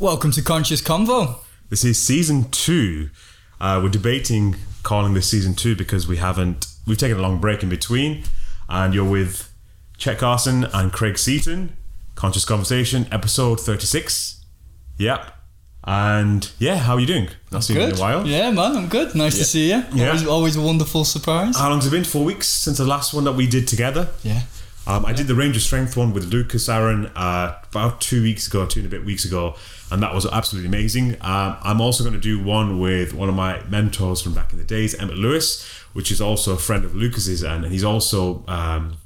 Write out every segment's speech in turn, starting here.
Welcome to Conscious Convo. This is season two. Uh, we're debating calling this season two because we haven't. We've taken a long break in between, and you're with Chet Karsan and Craig Seaton. Conscious Conversation, episode thirty-six. Yep. And yeah, how are you doing? Not seen you in a while. Yeah, man, I'm good. Nice to see you. Yeah. Always, always a wonderful surprise. How long's it been? Four weeks since the last one that we did together. yeah. Um, I did the Range of Strength one with Lucas Aaron uh, about two weeks ago, two and a bit weeks ago, and that was absolutely amazing. Um, I'm also going to do one with one of my mentors from back in the days, Emmett Lewis, which is also a friend of Lucas's, and he's also um,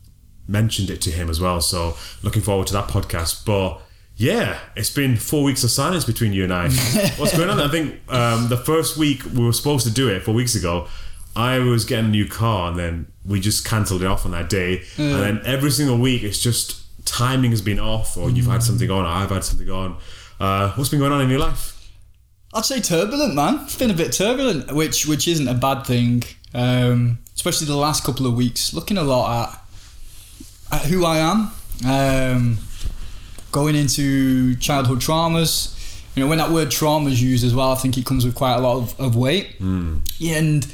mentioned it to him as well. So looking forward to that podcast. But yeah, it's been four weeks of silence between you and I. What's going on? I think um, the first week we were supposed to do it four weeks ago. I was getting a new car, and then we just cancelled it off on that day. And then every single week, it's just timing has been off, or you've had something on, or I've had something on. Uh, what's been going on in your life? I'd say turbulent, man. It's been a bit turbulent, which which isn't a bad thing. Um, especially the last couple of weeks, looking a lot at, at who I am, um, going into childhood traumas. You know, when that word trauma is used as well, I think it comes with quite a lot of, of weight. Yeah, and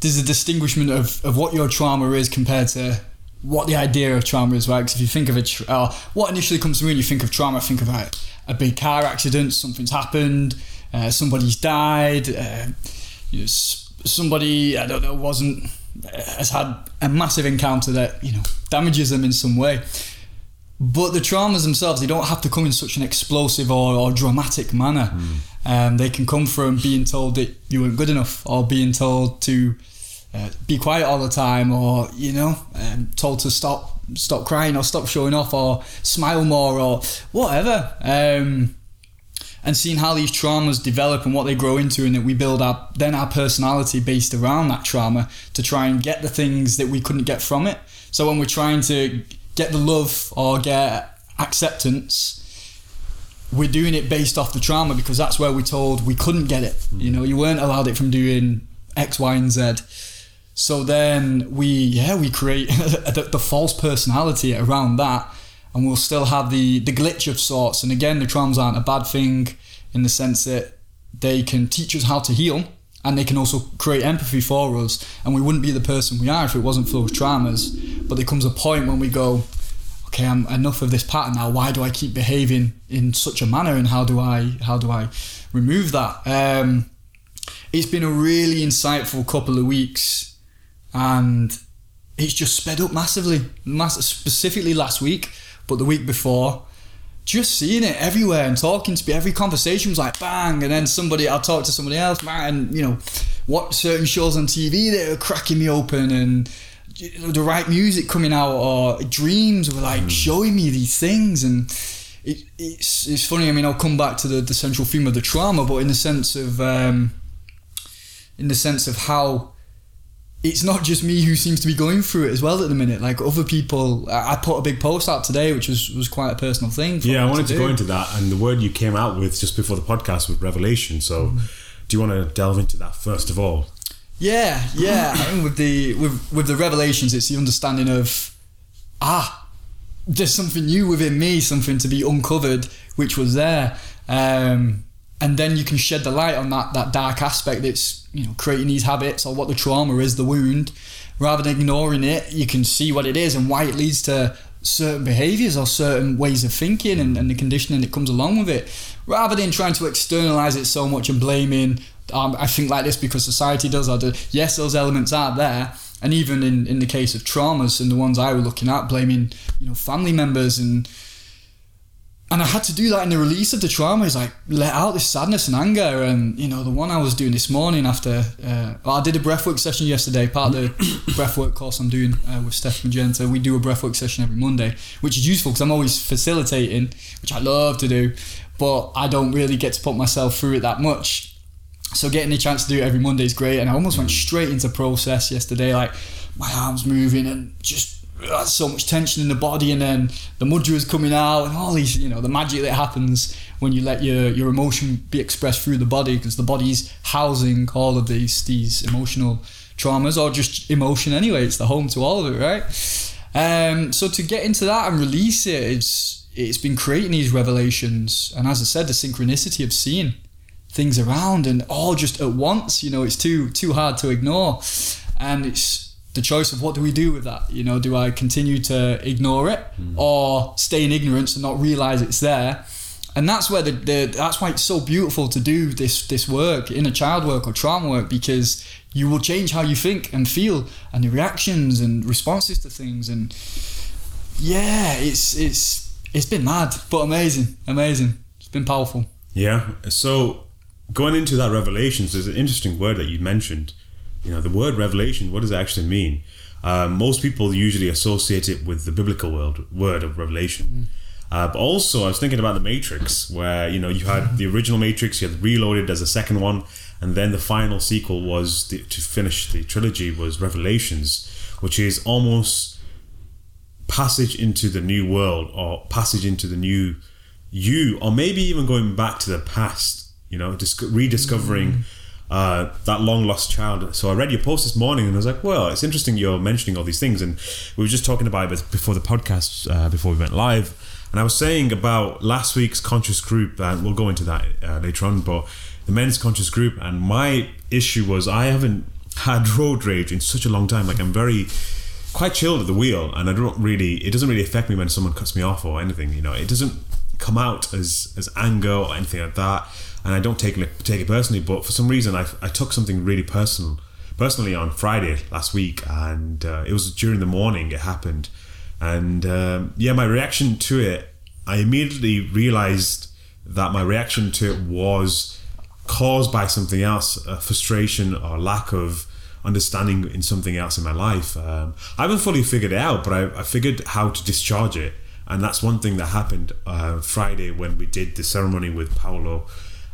there's a distinguishment of, of what your trauma is compared to what the idea of trauma is, right? Because if you think of it, tra- uh, what initially comes to me when you think of trauma, think of like a big car accident, something's happened, uh, somebody's died, uh, you know, s- somebody I don't know wasn't uh, has had a massive encounter that you know damages them in some way. But the traumas themselves, they don't have to come in such an explosive or, or dramatic manner. Um, they can come from being told that you weren't good enough, or being told to uh, be quiet all the time, or you know, um, told to stop stop crying or stop showing off, or smile more, or whatever. Um, and seeing how these traumas develop and what they grow into, and that we build our then our personality based around that trauma to try and get the things that we couldn't get from it. So when we're trying to get the love or get acceptance, we're doing it based off the trauma because that's where we're told we couldn't get it. You know, you weren't allowed it from doing X, Y, and Z. So then we, yeah, we create the, the false personality around that, and we'll still have the the glitch of sorts. And again, the traumas aren't a bad thing in the sense that they can teach us how to heal, and they can also create empathy for us. And we wouldn't be the person we are if it wasn't for those traumas. But there comes a point when we go, okay, I'm enough of this pattern now. Why do I keep behaving in such a manner, and how do I how do I remove that? Um, it's been a really insightful couple of weeks, and it's just sped up massively. Mass- specifically last week, but the week before, just seeing it everywhere and talking to me. Every conversation was like bang, and then somebody I'll talk to somebody else, man, and you know, what certain shows on TV that are cracking me open and the right music coming out or dreams were like showing me these things and it, it's it's funny. I mean, I'll come back to the, the central theme of the trauma, but in the sense of um, in the sense of how it's not just me who seems to be going through it as well at the minute. Like other people, I put a big post out today, which was was quite a personal thing. For Yeah, I wanted to do. go into that, and the word you came out with just before the podcast was revelation. So, do you want to delve into that first of all? Yeah, yeah. I mean, with the with with the revelations, it's the understanding of ah, there's something new within me, something to be uncovered, which was there, um, and then you can shed the light on that that dark aspect that's you know creating these habits or what the trauma is, the wound. Rather than ignoring it, you can see what it is and why it leads to certain behaviors or certain ways of thinking and, and the conditioning that comes along with it. Rather than trying to externalize it so much and blaming um, I think like this because society does. I do. Yes, those elements are there, and even in, in the case of traumas and the ones I were looking at, blaming you know family members and and I had to do that in the release of the trauma. Is like let out this sadness and anger, and you know the one I was doing this morning after. Uh, well, I did a breathwork session yesterday. Part of the breathwork course I'm doing uh, with Steph Magenta. We do a breathwork session every Monday, which is useful because I'm always facilitating, which I love to do, but I don't really get to put myself through it that much. So getting the chance to do it every Monday is great, and I almost went straight into process yesterday. Like my arms moving and just so much tension in the body, and then the mudra is coming out, and all these, you know, the magic that happens when you let your your emotion be expressed through the body, because the body's housing all of these these emotional traumas or just emotion anyway. It's the home to all of it, right? Um, so to get into that and release it, it's it's been creating these revelations, and as I said, the synchronicity of seeing things around and all just at once. You know, it's too too hard to ignore, and it's the choice of what do we do with that. You know, do I continue to ignore it hmm. or stay in ignorance and not realize it's there? And that's where the, the that's why it's so beautiful to do this this work inner child work or trauma work because you will change how you think and feel and your reactions and responses to things and yeah it's it's it's been mad but amazing amazing it's been powerful Yeah. So going into that revelations, there's an interesting word that you mentioned. You know, the word revelation. What does it actually mean? Um, most people usually associate it with the biblical world word of revelation. Uh, but also, I was thinking about the Matrix, where you know you had the original Matrix, you had Reloaded as a second one, and then the final sequel was the, to finish the trilogy was Revelations, which is almost passage into the new world or passage into the new you, or maybe even going back to the past. You know, dis- rediscovering uh, that long lost child. So I read your post this morning and I was like, well, it's interesting you're mentioning all these things. And we were just talking about it before the podcast, uh, before we went live. And I was saying about last week's conscious group, and we'll go into that uh, later on, but the men's conscious group. And my issue was I haven't had road rage in such a long time. Like I'm very quite chilled at the wheel, and I don't really. It doesn't really affect me when someone cuts me off or anything. You know, it doesn't come out as as anger or anything like that, and I don't take it take it personally. But for some reason, I I took something really personal personally on Friday last week, and uh, it was during the morning it happened, and um, yeah, my reaction to it, I immediately realized that my reaction to it was caused by something else, frustration or lack of understanding in something else in my life. Um, I haven't fully figured it out, but I, I figured how to discharge it. And that's one thing that happened uh, Friday when we did the ceremony with Paolo.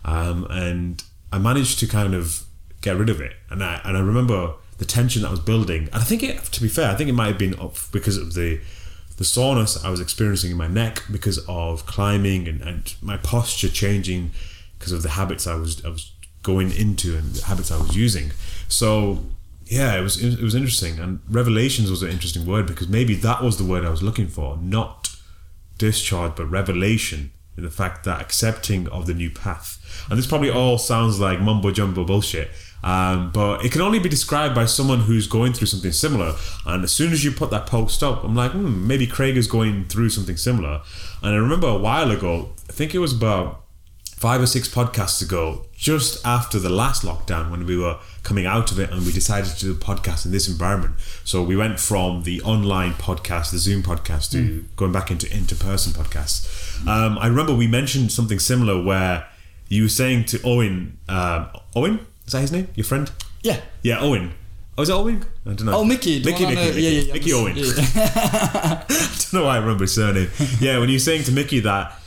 Um, and I managed to kind of get rid of it. And I, and I remember the tension that was building. And I think it, to be fair, I think it might have been up because of the the soreness I was experiencing in my neck because of climbing and, and my posture changing because of the habits I was I was going into and the habits I was using. So yeah, it was it was interesting. And revelations was an interesting word because maybe that was the word I was looking for, not discharge, but revelation. In the fact that accepting of the new path, and this probably all sounds like mumbo jumbo bullshit, um, but it can only be described by someone who's going through something similar. And as soon as you put that post up, I'm like, hmm, maybe Craig is going through something similar. And I remember a while ago, I think it was about five or six podcasts ago, just after the last lockdown, when we were coming out of it and we decided to do a podcast in this environment. So we went from the online podcast, the Zoom podcast, to going back into inter-person podcasts. Um, I remember we mentioned something similar where you were saying to Owen, um, Owen, is that his name? Your friend? yeah Yeah, Owen. Oh, is it Owen? I don't know. oh mickey Mickey, Mickey, Mickey, yeah, yeah, Mickey Owen. yeah. I don't know why I remember his surname. Yeah, when you were saying to Mickey that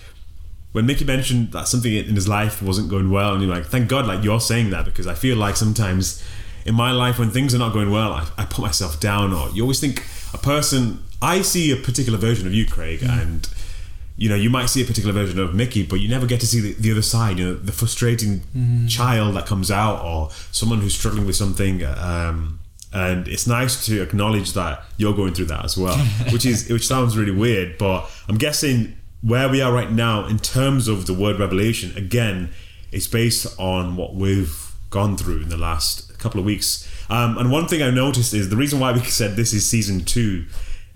when Mickey mentioned that something in his life wasn't going well, and you're like, thank God, like you're saying that because I feel like sometimes in my life when things are not going well, I, I put myself down, or you always think a person. I see a particular version of you, Craig, and you know you might see a particular version of Mickey, but you never get to see the, the other side. You know, the frustrating child that comes out, or someone who's struggling with something. Um, and it's nice to acknowledge that you're going through that as well, which is which sounds really weird, but I'm guessing where we are right now in terms of the word revelation again it's based on what we've gone through in the last couple of weeks um, and one thing i noticed is the reason why we said this is season two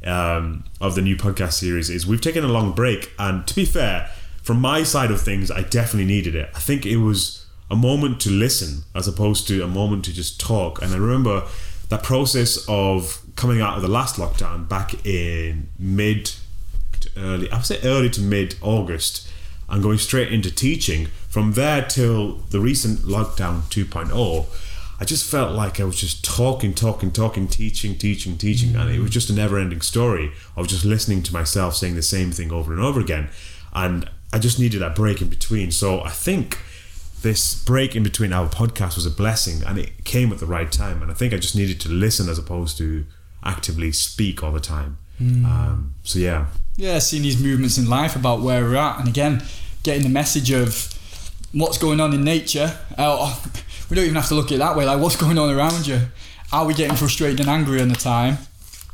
um, of the new podcast series is we've taken a long break and to be fair from my side of things i definitely needed it i think it was a moment to listen as opposed to a moment to just talk and i remember that process of coming out of the last lockdown back in mid to early, I would say early to mid August, and going straight into teaching. From there till the recent lockdown 2.0, I just felt like I was just talking, talking, talking, teaching, teaching, teaching, and it was just a never ending story of just listening to myself saying the same thing over and over again. And I just needed that break in between. So I think this break in between our podcast was a blessing and it came at the right time. And I think I just needed to listen as opposed to actively speak all the time. Um, so yeah, yeah, seeing these movements in life about where we're at, and again, getting the message of what's going on in nature. Uh, we don't even have to look at it that way. Like, what's going on around you? Are we getting frustrated and angry on the time?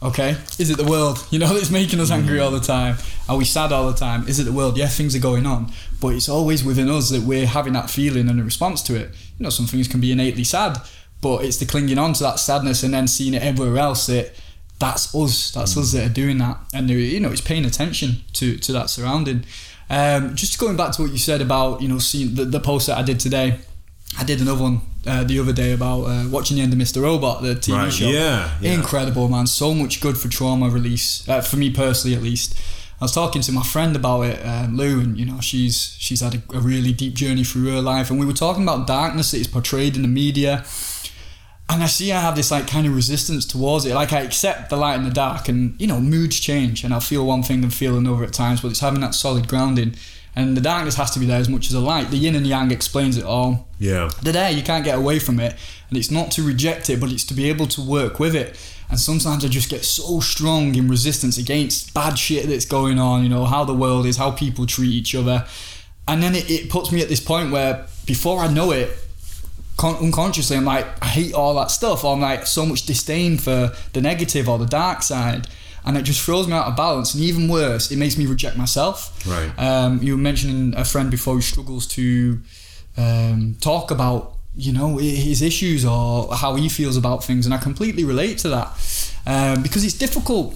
Okay, is it the world? You know, it's making us angry all the time. Are we sad all the time? Is it the world? Yeah, things are going on, but it's always within us that we're having that feeling and a response to it. You know, some things can be innately sad, but it's the clinging on to that sadness and then seeing it everywhere else that that's us. That's us that are doing that, and you know, it's paying attention to to that surrounding. Um, just going back to what you said about you know seeing the, the post that I did today. I did another one uh, the other day about uh, watching the end of Mr. Robot, the TV Right, show. yeah, yeah. Incredible, man. So much good for trauma release, uh, for me personally at least. I was talking to my friend about it, um, Lou, and you know she's she's had a, a really deep journey through her life, and we were talking about darkness that is portrayed in the media, and I see I have this like kind of resistance towards it. Like I accept the light and the dark, and you know moods change, and I'll feel one thing and feel another at times, but it's having that solid grounding, and the darkness has to be there as much as the light. The yin and yang explains it all Yeah. they're there you can't get away from it and it's not to reject it but it's to be able to work with it and sometimes i just get so strong in resistance against bad shit that's going on you know how the world is how people treat each other and then it, it puts me at this point where before i know it con- unconsciously i'm like i hate all that stuff or i'm like so much disdain for the negative or the dark side and it just throws me out of balance. And even worse it makes me reject myself. Right. um, you were mentioning a friend before who struggles to um, talk about you know his issues or how he feels about things. And i completely relate to that. Um, because it's difficult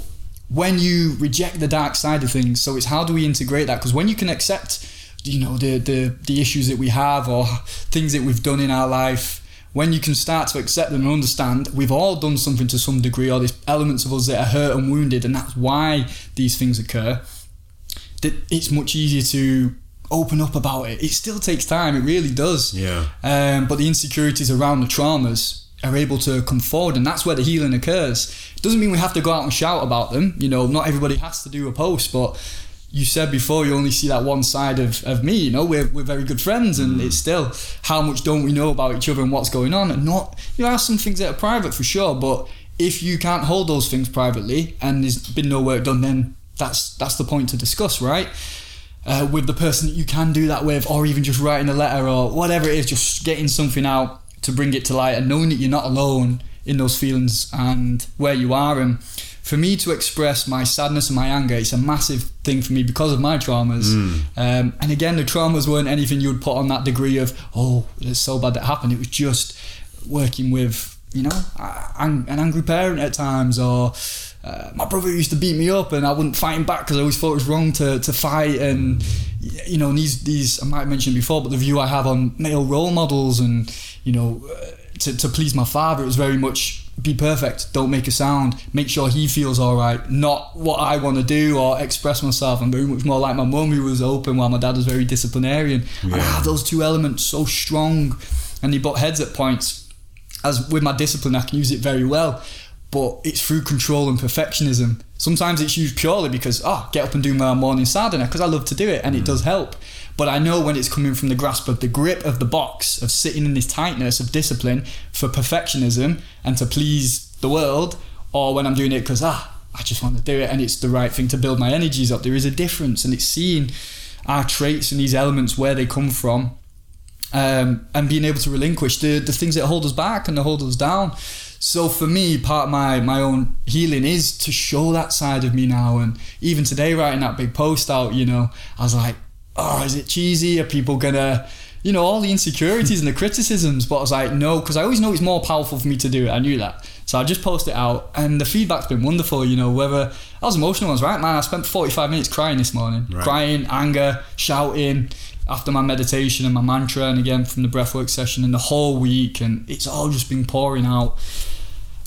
when you reject the dark side of things. So it's how do we integrate that? Because when you can accept you know the, the the issues that we have or things that we've done in our life when you can start to accept them and understand we've all done something to some degree or there's elements of us that are hurt and wounded and that's why these things occur that it's much easier to open up about it. It still takes time, it really does. Yeah. Um, but the insecurities around the traumas are able to come forward, and that's where the healing occurs. It doesn't mean we have to go out and shout about them. You know, not everybody has to do a post, but you said before you only see that one side of, of me. You know, we're, we're very good friends, and it's still how much don't we know about each other and what's going on, and not you know, there are some things that are private for sure, but if you can't hold those things privately and there's been no work done, then that's that's the point to discuss, right? uh, with the person that you can do that with, or even just writing a letter or whatever it is, just getting something out to bring it to light and knowing that you're not alone in those feelings and where you are. And for me to express my sadness and my anger, it's a massive thing for me because of my traumas. Um, and again, the traumas weren't anything you would put on that degree of, oh, it's so bad that happened. It was just working with, you know, an an angry parent at times or uh, my brother used to beat me up and I wouldn't fight him back because I always thought it was wrong to, to fight and you know these these I might have mentioned before but the view I have on male role models and you know uh, to, to please my father it was very much be perfect don't make a sound make sure he feels all right not what I want to do or express myself I'm very much more like my mum who was open while my dad was very disciplinarian and I Yeah. have those two elements so strong and they butt heads at points as with my discipline, I can use it very well, but it's through control and perfectionism. Sometimes it's used purely because, oh, get up and do my morning sadhana because I love to do it and it mm. does help. But I know when it's coming from the grasp of the grip of the box, of sitting in this tightness of discipline for perfectionism and to please the world, or when I'm doing it because, ah, I just want to do it and it's the right thing to build my energies up. There is a difference and it's seeing our traits and these elements where they come from um, and being able to relinquish the, the things that hold us back and that hold us down. So for me, part of my, my own healing is to show that side of me now. And even today, writing that big post out, you know, I was like, oh, is it cheesy? Are people gonna, you know, all the insecurities and the criticisms? But I was like, no, because I always know it's more powerful for me to do it. I knew that. So I just post it out, and the feedback's been wonderful. You know, whether I was emotional, I was right, man. I spent 45 minutes crying this morning, Right. crying, anger, shouting after my meditation and my mantra, and again from the breathwork session, and the whole week, and it's all just been pouring out.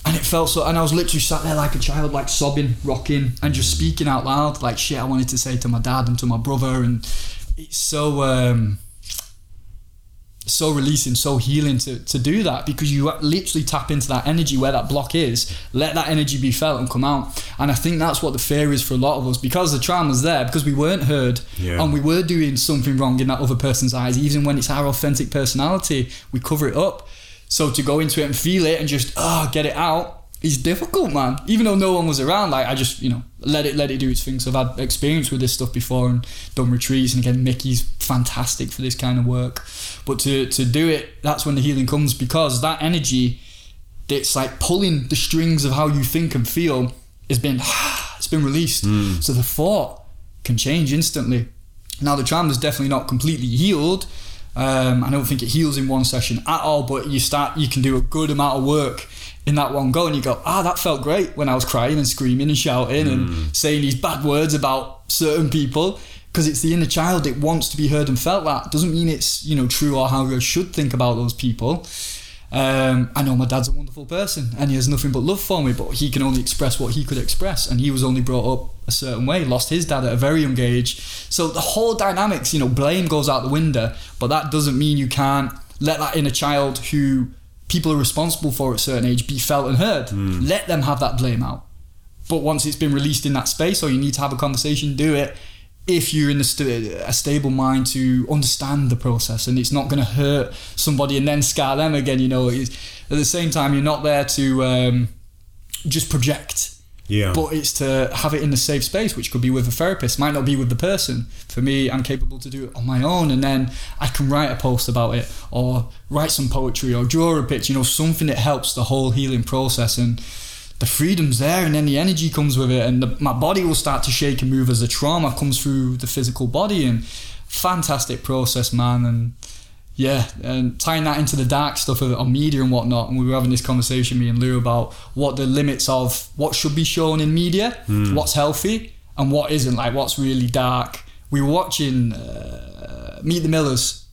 And it felt so, and I was literally sat there like a child, like sobbing, rocking, and just speaking out loud, like shit I wanted to say to my dad and to my brother, and it's so. um so releasing, so healing to, to do that because you literally tap into that energy where that block is, let that energy be felt and come out. And I think that's what the fear is for a lot of us because the trauma's there, because we weren't heard Yeah. and we were doing something wrong in that other person's eyes, even when it's our authentic personality, we cover it up. So to go into it and feel it and just ah get it out is difficult, man. Even though no one was around, like I just you know let it let it do its thing. So I've had experience with this stuff before and done retreats, and again Mickey's fantastic for this kind of work. But to to do it, that's when the healing comes because that energy, it's like pulling the strings of how you think and feel has been it's been released. So the thought can change instantly. Now the trauma is definitely not completely healed. Um, I don't think it heals in one session at all, but you start you can do a good amount of work in that one go and you go, ah, that felt great when I was crying and screaming and shouting and saying these bad words about certain people. Because it's the inner child, it wants to be heard and felt that. Doesn't mean it's, you know, true or how you should think about those people. Um, I know my dad's a wonderful person and he has nothing but love for me, but he can only express what he could express. And he was only brought up a certain way, lost his dad at a very young age. So the whole dynamics, you know, blame goes out the window, but that doesn't mean you can't let that inner child who people are responsible for at a certain age be felt and heard. Let them have that blame out. But once it's been released in that space, or you need to have a conversation, do it. If you're in a, st- a stable mind to understand the process, and it's not going to hurt somebody and then scar them again, you know. At the same time, you're not there to um, just project, Yeah. but it's to have it in a safe space, which could be with a therapist, might not be with the person. For me, I'm capable to do it on my own, and then I can write a post about it, or write some poetry, or draw a picture. You know, something that helps the whole healing process, and the freedom's there, and then the energy comes with it, and the, my body will start to shake and move as the trauma comes through the physical body, and fantastic process, man, and. Yeah, and tying that into the dark stuff of on media and whatnot, and we were having this conversation, me and Lou, about what the limits of what should be shown in media, hmm. what's healthy, and what isn't, like what's really dark. We were watching uh, Meet the Millers.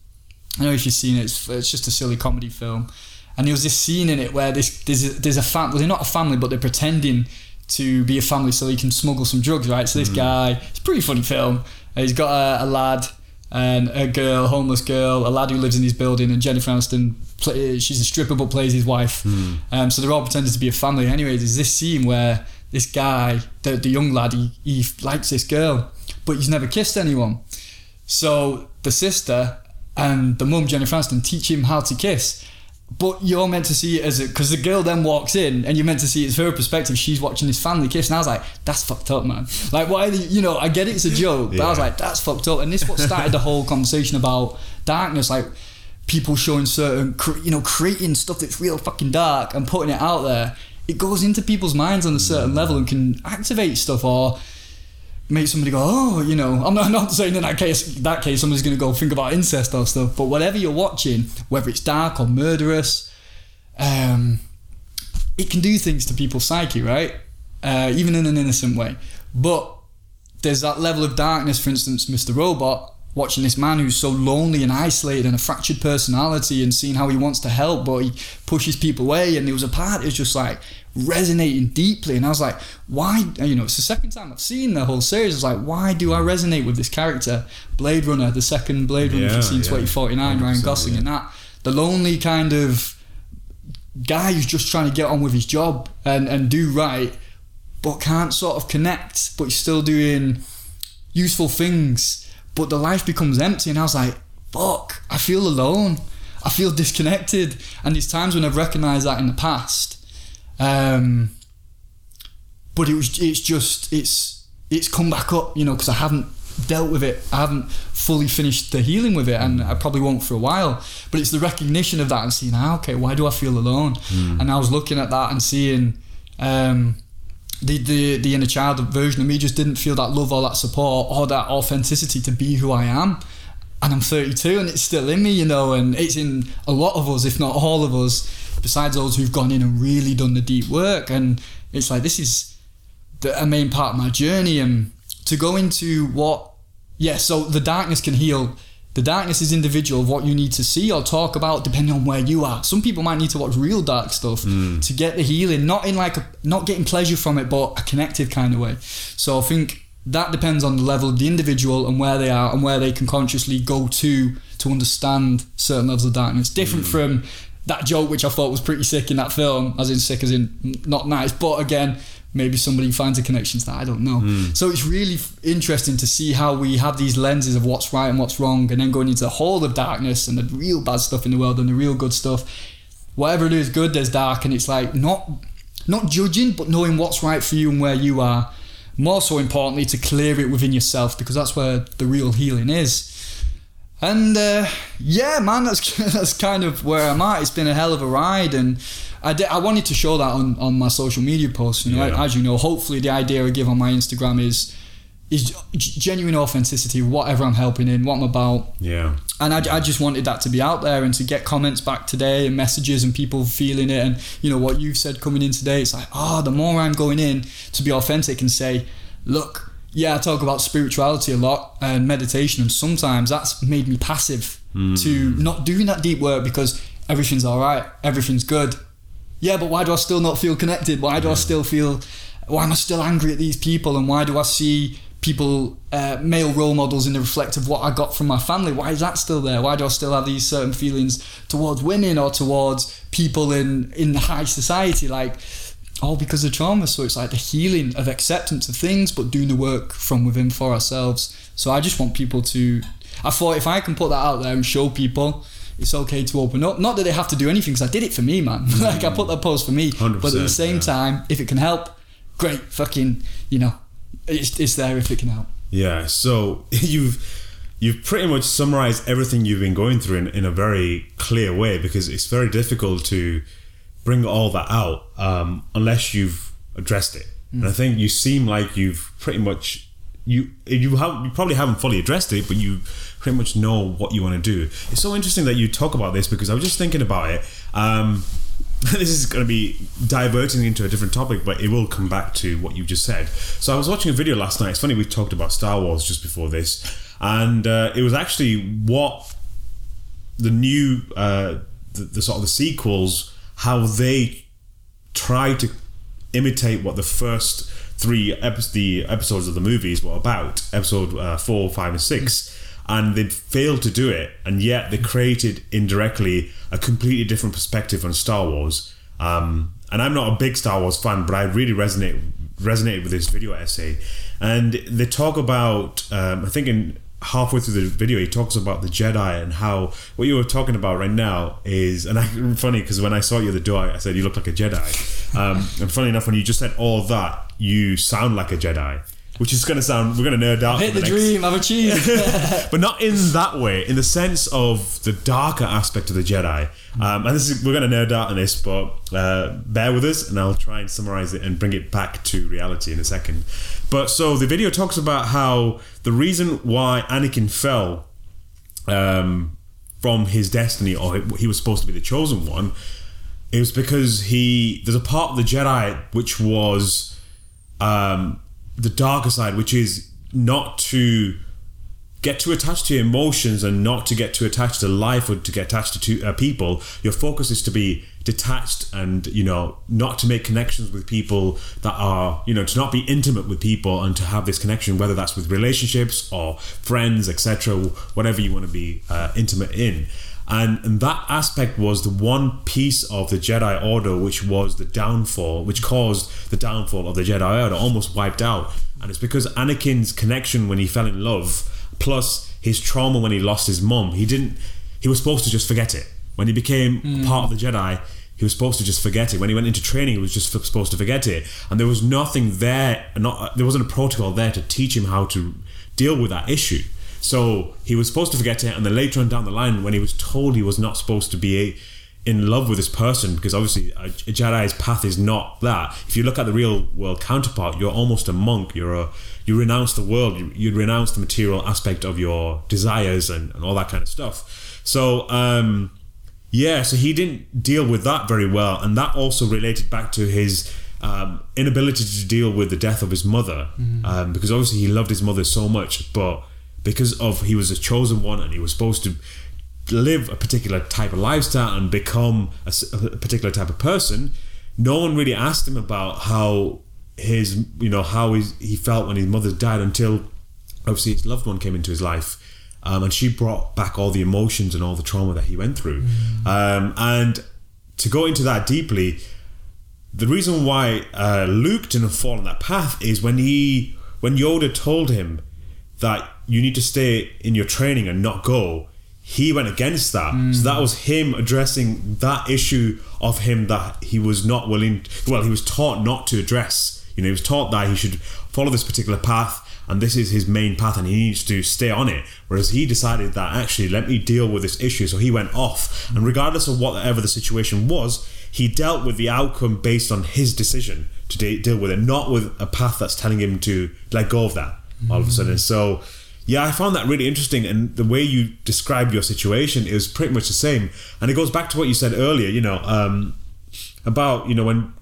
I don't know if you've seen it. It's, it's just a silly comedy film, and there was this scene in it where this there's a, there's a fam- well, they're not a family, but they're pretending to be a family so he can smuggle some drugs, right? So this hmm. guy, it's a pretty funny film. He's got a, a lad and a girl, homeless girl, a lad who lives in his building, and Jennifer Aniston, play, she's a stripper but plays his wife. Um, so they're all pretending to be a family. Anyway, there's this scene where this guy, the, the young lad, he, he likes this girl, but he's never kissed anyone. So the sister and the mum, Jennifer Aniston, teach him how to kiss. But you're meant to see it as a because the girl then walks in and you're meant to see it's her perspective. She's watching this family kiss, and I was like, "That's fucked up, man." Like, why? you you know, I get it, it's a joke, but I was like, "That's fucked up." And this what started the whole conversation about darkness, like people showing certain, you know, creating stuff that's real fucking dark and putting it out there. It goes into people's minds on a certain level and can activate stuff or make somebody go, oh, you know, I'm not, I'm not saying in that case, that case, somebody's going to go think about incest or stuff, but whatever you're watching, whether it's dark or murderous, um, it can do things to people's psyche, right? Uh, even in an innocent way. But there's that level of darkness, for instance, Mr. Robot, watching this man who's so lonely and isolated and a fractured personality and seeing how he wants to help, but he pushes people away. And there was a part that just like resonating deeply. And I was like, why? You know, it's the second time I've seen the whole series. I was like, why do I resonate with this character? Blade Runner, the second Blade Runner, Yeah, you've seen yeah. 2049, Ryan Gosling, yeah. and that. The lonely kind of guy who's just trying to get on with his job and, and do right, but can't sort of connect, but he's still doing useful things. But the life becomes empty, and I was like, fuck, I feel alone. I feel disconnected. And there's times when I've recognized that in the past. Um, but it was it's just it's it's come back up, you know, because I haven't dealt with it. I haven't fully finished the healing with it, and I probably won't for a while. But it's the recognition of that and seeing, ah, okay, why do I feel alone? And I was looking at that and seeing um, the, the the inner child version of me just didn't feel that love or that support or that authenticity to be who I am. And I'm 32 and it's still in me, you know, and it's in a lot of us, if not all of us, besides those who've gone in and really done the deep work. And it's like, this is the, a main part of my journey. And to go into what, yeah, so the darkness can heal. The darkness is individual of what you need to see or talk about depending on where you are. Some people might need to watch real dark stuff hmm. to get the healing, not in like a, not getting pleasure from it, but a connected kind of way. So I think that depends on the level of the individual and where they are and where they can consciously go to to understand certain levels of darkness. Different hmm. from that joke, which I thought was pretty sick in that film, as in sick as in not nice, but again, maybe somebody finds a connection to that. I don't know. Hmm. So it's really f- interesting to see how we have these lenses of what's right and what's wrong, and then going into the whole of darkness and the real bad stuff in the world and the real good stuff. Whatever it is good, there's dark, and it's like not not judging, but knowing what's right for you and where you are. More so importantly, to clear it within yourself because that's where the real healing is. And uh, yeah, man, that's that's kind of where I'm at. It's been a hell of a ride, and I, did, I wanted to show that on, on my social media posts. You know, Yeah. as you know, hopefully the idea I give on my Instagram is is genuine authenticity, whatever I'm helping in, what I'm about, Yeah. and I, I just wanted that to be out there and to get comments back today and messages and people feeling it and you know what you've said coming in today it's like oh the more i'm going in to be authentic and say look yeah i talk about spirituality a lot and meditation and sometimes that's made me passive to not doing that deep work because everything's all right everything's good. Yeah but why do i still not feel connected? Why do i still feel why am i still angry at these people? And why do i see people uh, male role models in the reflect of what i got from my family? Why is that still there? Why do i still have these certain feelings towards women or towards people in in high society? Like all because of trauma. So it's like the healing of acceptance of things but doing the work from within for ourselves. So i just want people to i thought if i can put that out there and show people it's okay to open up. Not that they have to do anything because i did it for me man. Like i put that post for me. But at the same yeah. time if it can help great fucking you know it's, it's there if it can help. Yeah, so you've you've pretty much summarized everything you've been going through in, in a very clear way because it's very difficult to bring all that out um, unless you've addressed it. And I think you seem like you've pretty much you you have you probably haven't fully addressed it, but you pretty much know what you want to do. It's so interesting that you talk about this because I was just thinking about it. Um, this is going to be diverting into a different topic, but it will come back to what you just said. So I was watching a video last night. It's funny we talked about Star Wars just before this, and uh, it was actually what the new uh, the, the sort of the sequels how they try to imitate what the first three the episodes of the movies were about episode uh, four five and six. And they failed to do it and yet they created indirectly a completely different perspective on star wars. Um, and i'm not a big star wars fan but i really resonate resonated with this video essay. And they talk about um, i think in halfway through the video he talks about the jedi and how what you were talking about right now is and I, funny because when i saw you at the door i said you look like a jedi. Um, and funny enough when you just said all that you sound like a jedi which is going to sound we're going to nerd out hit the next- dream i've achieved but not in that way. In the sense of the darker aspect of the Jedi. Um, and this is we're going to nerd out on this, but uh, bear with us, and I'll try and summarize it and bring it back to reality in a second. But so the video talks about how the reason why Anakin fell um, from his destiny, or he was supposed to be the chosen one, it was because he there's a part of the Jedi which was um, the darker side, which is not to get too attached to your emotions and not to get too attached to life or to get attached to two, uh, people. Your focus is to be detached and you know not to make connections with people that are you know to not be intimate with people and to have this connection whether that's with relationships or friends etc whatever you want to be uh, intimate in and, and that aspect was the one piece of the Jedi Order which was the downfall, which caused the downfall of the Jedi Order, almost wiped out. And it's because Anakin's connection when he fell in love, plus his trauma when he lost his mum, he didn't. He was supposed to just forget it. When he became a part of the Jedi, he was supposed to just forget it. When he went into training, he was just f- supposed to forget it. And there was nothing there. Not there wasn't a protocol there to teach him how to deal with that issue. So he was supposed to forget it, and then later on down the line, when he was told he was not supposed to be a, in love with this person, because obviously a, a Jedi's path is not that. If you look at the real world counterpart, you're almost a monk. You're a you renounce the world. You, you renounce the material aspect of your desires and, and all that kind of stuff. So um, yeah, so he didn't deal with that very well, and that also related back to his um, inability to deal with the death of his mother, um, because obviously he loved his mother so much, but because of he was a chosen one and he was supposed to live a particular type of lifestyle and become a particular type of person, no one really asked him about how his you know how his, he felt when his mother died until obviously his loved one came into his life. Um, and she brought back all the emotions and all the trauma that he went through. Um, and to go into that deeply, the reason why uh, Luke didn't fall on that path is when he when Yoda told him that you need to stay in your training and not go. He went against that. So that was him addressing that issue of him that he was not willing. Well, he was taught not to address. You know, he was taught that he should follow this particular path, and this is his main path, and he needs to stay on it. Whereas he decided that actually, let me deal with this issue. So he went off, and regardless of whatever the situation was, he dealt with the outcome based on his decision to de- deal with it, not with a path that's telling him to let go of that all of a sudden. So, yeah, I found that really interesting, and the way you described your situation is pretty much the same. And it goes back to what you said earlier, you know, um, about you know when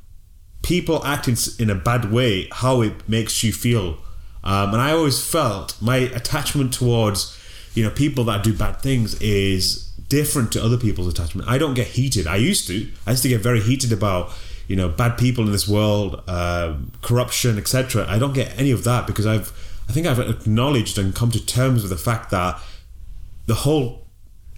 people act in, in a bad way, how it makes you feel. Um, and I always felt my attachment towards you know people that do bad things is different to other people's attachment. I don't get heated. I used to. I used to get very heated about you know bad people in this world, uh, corruption, etc. I don't get any of that because I've I think I've acknowledged and come to terms with the fact that the whole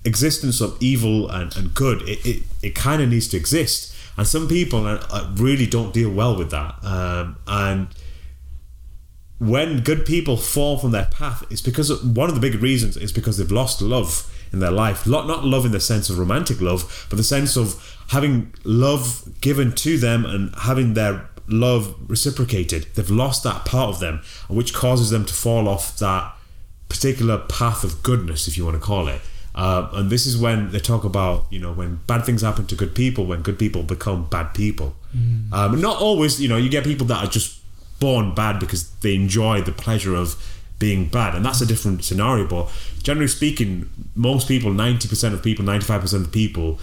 existence of evil and, and good it, it, it kind of needs to exist. And some people uh, really don't deal well with that. Um, and when good people fall from their path it's because one of the big reasons is because they've lost love in their life. Not not love in the sense of romantic love but the sense of having love given to them and having their love reciprocated. They've lost that part of them which causes them to fall off that particular path of goodness if you want to call it. Uh, and this is when they talk about you know when bad things happen to good people when good people become bad people. Mm. um, not always you know you get people that are just born bad because they enjoy the pleasure of being bad and that's a different scenario but generally speaking most people 90% of people 95% of the people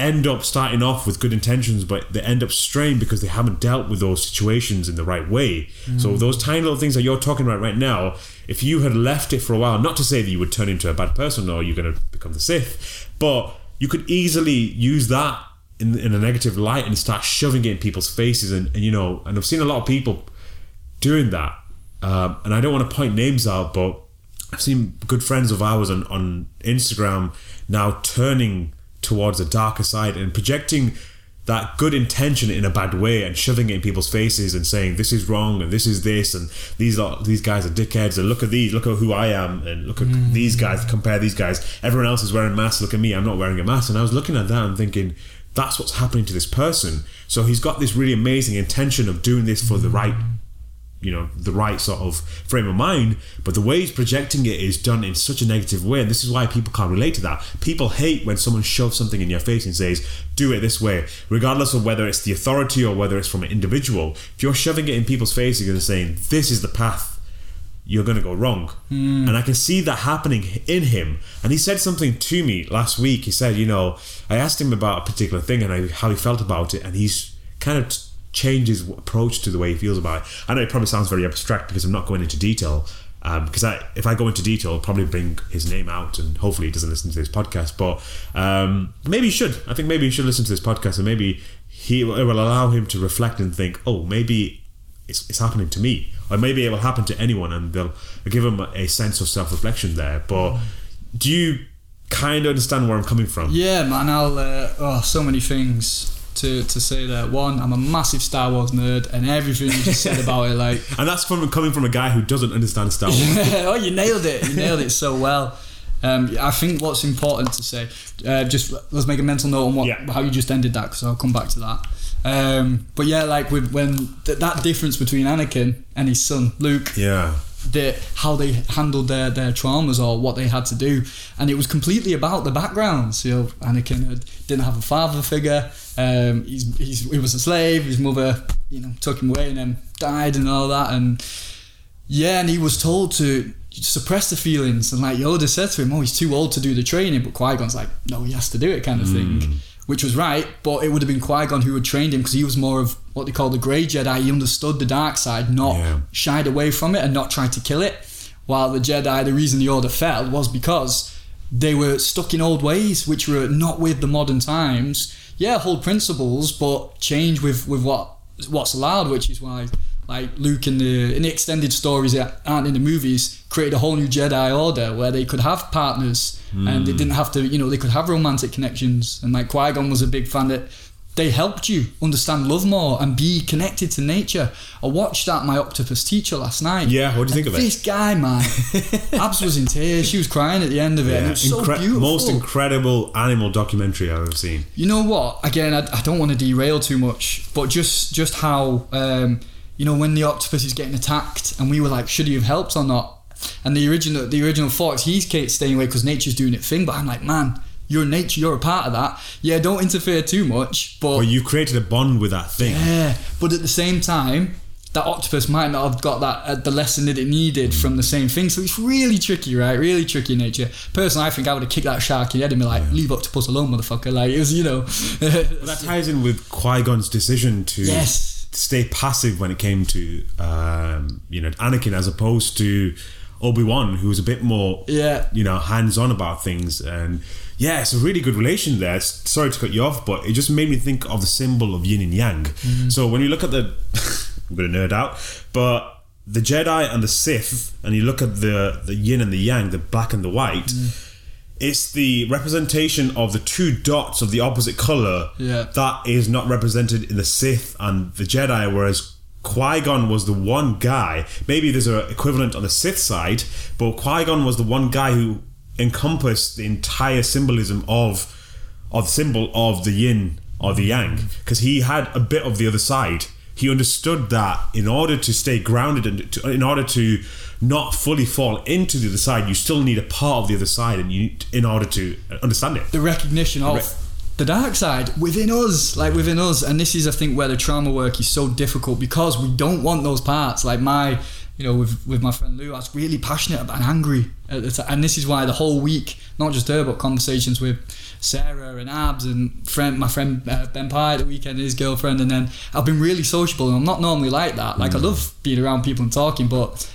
end up starting off with good intentions but they end up straying because they haven't dealt with those situations in the right way. Mm. so those tiny little things that you're talking about right now if you had left it for a while not to say that you would turn into a bad person or you're going to become the sith but you could easily use that in, in a negative light and start shoving it in people's faces. And, and you know and i've seen a lot of people doing that. Um, and i don't want to point names out but i've seen good friends of ours on, on instagram now turning towards the darker side and projecting that good intention in a bad way and shoving it in people's faces and saying this is wrong and this is this and these are these guys are dickheads and look at these look at who I am and look at mm. these guys compare these guys everyone else is wearing masks look at me I'm not wearing a mask and I was looking at that and thinking that's what's happening to this person. So he's got this really amazing intention of doing this for the right, you know, the right sort of frame of mind. But the way he's projecting it is done in such a negative way. And this is why people can't relate to that. People hate when someone shoves something in your face and says, do it this way, regardless of whether it's the authority or whether it's from an individual. If you're shoving it in people's faces and saying, this is the path you're going to go wrong. Mm. And I can see that happening in him. And he said something to me last week. He said, you know, I asked him about a particular thing and I, how he felt about it, and he's kind of t- changed his approach to the way he feels about it. I know it probably sounds very abstract because I'm not going into detail. Um, because I, if I go into detail, I'll probably bring his name out, and hopefully he doesn't listen to this podcast. But um, maybe he should. I think maybe he should listen to this podcast, and maybe he it will allow him to reflect and think, oh, maybe it's, it's happening to me or maybe it will happen to anyone and they'll give him a sense of self-reflection there but do you kind of understand where i'm coming from yeah man i'll uh, oh so many things to, to say that one, I'm a massive Star Wars nerd, and everything you just said about it, like, and that's from coming from a guy who doesn't understand Star Wars. oh, you nailed it! You nailed it so well. Um, I think what's important to say, uh, just let's make a mental note on what yeah. how you just ended that, because I'll come back to that. Um, but yeah, like with when th- that difference between Anakin and his son Luke. Yeah. The, how they handled their, their traumas or what they had to do, and it was completely about the backgrounds. You know, Anakin had, didn't have a father figure. Um, he's, he's, he was a slave. His mother, you know, took him away and then died and all that. And yeah, and he was told to suppress the feelings. And like Yoda said to him, "Oh, he's too old to do the training," but Qui Gon's like, "No, he has to do it," kind of mm. thing which was right, but it would have been Qui Gon who had trained him because he was more of what they call the grey Jedi. He understood the dark side, not yeah. shied away from it and not tried to kill it. While the Jedi, the reason the Order fell was because they were stuck in old ways, which were not with the modern times. Yeah, hold principles, but change with, with what what's allowed, which is why like Luke in the in the extended stories that aren't in the movies created a whole new Jedi Order where they could have partners mm. and they hmm. didn't have to you know they could have romantic connections and like Qui Gon was a big fan that they helped you understand love more and be connected to nature. I watched that my octopus teacher last night. Yeah, what do you think of this it? This guy, man, Abs was in tears. She was crying at the end of it. Yeah. It was Incre- so beautiful. Most incredible animal documentary I've ever seen. You know what? Again, I, I don't want to derail too much, but just just how um, you know, when the octopus is getting attacked, and we were like, should he have helped or not? And the original, the original thought is he's staying away because nature's doing its thing. But I'm like, man, You're nature. You're a part of that. Yeah, don't interfere too much. But But you created a bond with that thing. yeah, but at the same time, that octopus might not have got that uh, the lesson that it needed from the same thing. So it's really tricky, right? Really tricky nature. Personally, I think I would have kicked that shark in the head and be like, "Leave octopus alone, motherfucker!" Like it was, you know. That ties in with Qui Gon's decision to Yes. stay passive when it came to um, you know Anakin, as opposed to Obi Wan, who was a bit more Yeah. you know hands on about things. And yeah, it's a really good relation there. Sorry to cut you off, but it just made me think of the symbol of Yin and Yang. Mm. So when you look at the, I'm gonna nerd out, but the Jedi and the Sith, and you look at the the Yin and the Yang, the black and the white. Mm. It's the representation of the two dots of the opposite color Yeah. that is not represented in the Sith and the Jedi, whereas Qui Gon was the one guy. Maybe there's an equivalent on the Sith side, but Qui Gon was the one guy who encompassed the entire symbolism of of the symbol of the Yin or the Yang, mm-hmm. because he had a bit of the other side. He understood that in order to stay grounded and to, in order to not fully fall into the other side, you still need a part of the other side, and you in order to understand it. the recognition of the dark side within us, like within us. And this is, I think, where the trauma work is so difficult because we don't want those parts. Like my, you know, with with my friend Lou, I was really passionate about and angry at the time. And this is why the whole week, not just her, but conversations with Sarah and Abs and friend, my friend uh, Ben Pye the weekend, his girlfriend, and then I've been really sociable. And I'm not normally like that. Like I love being around people and talking, but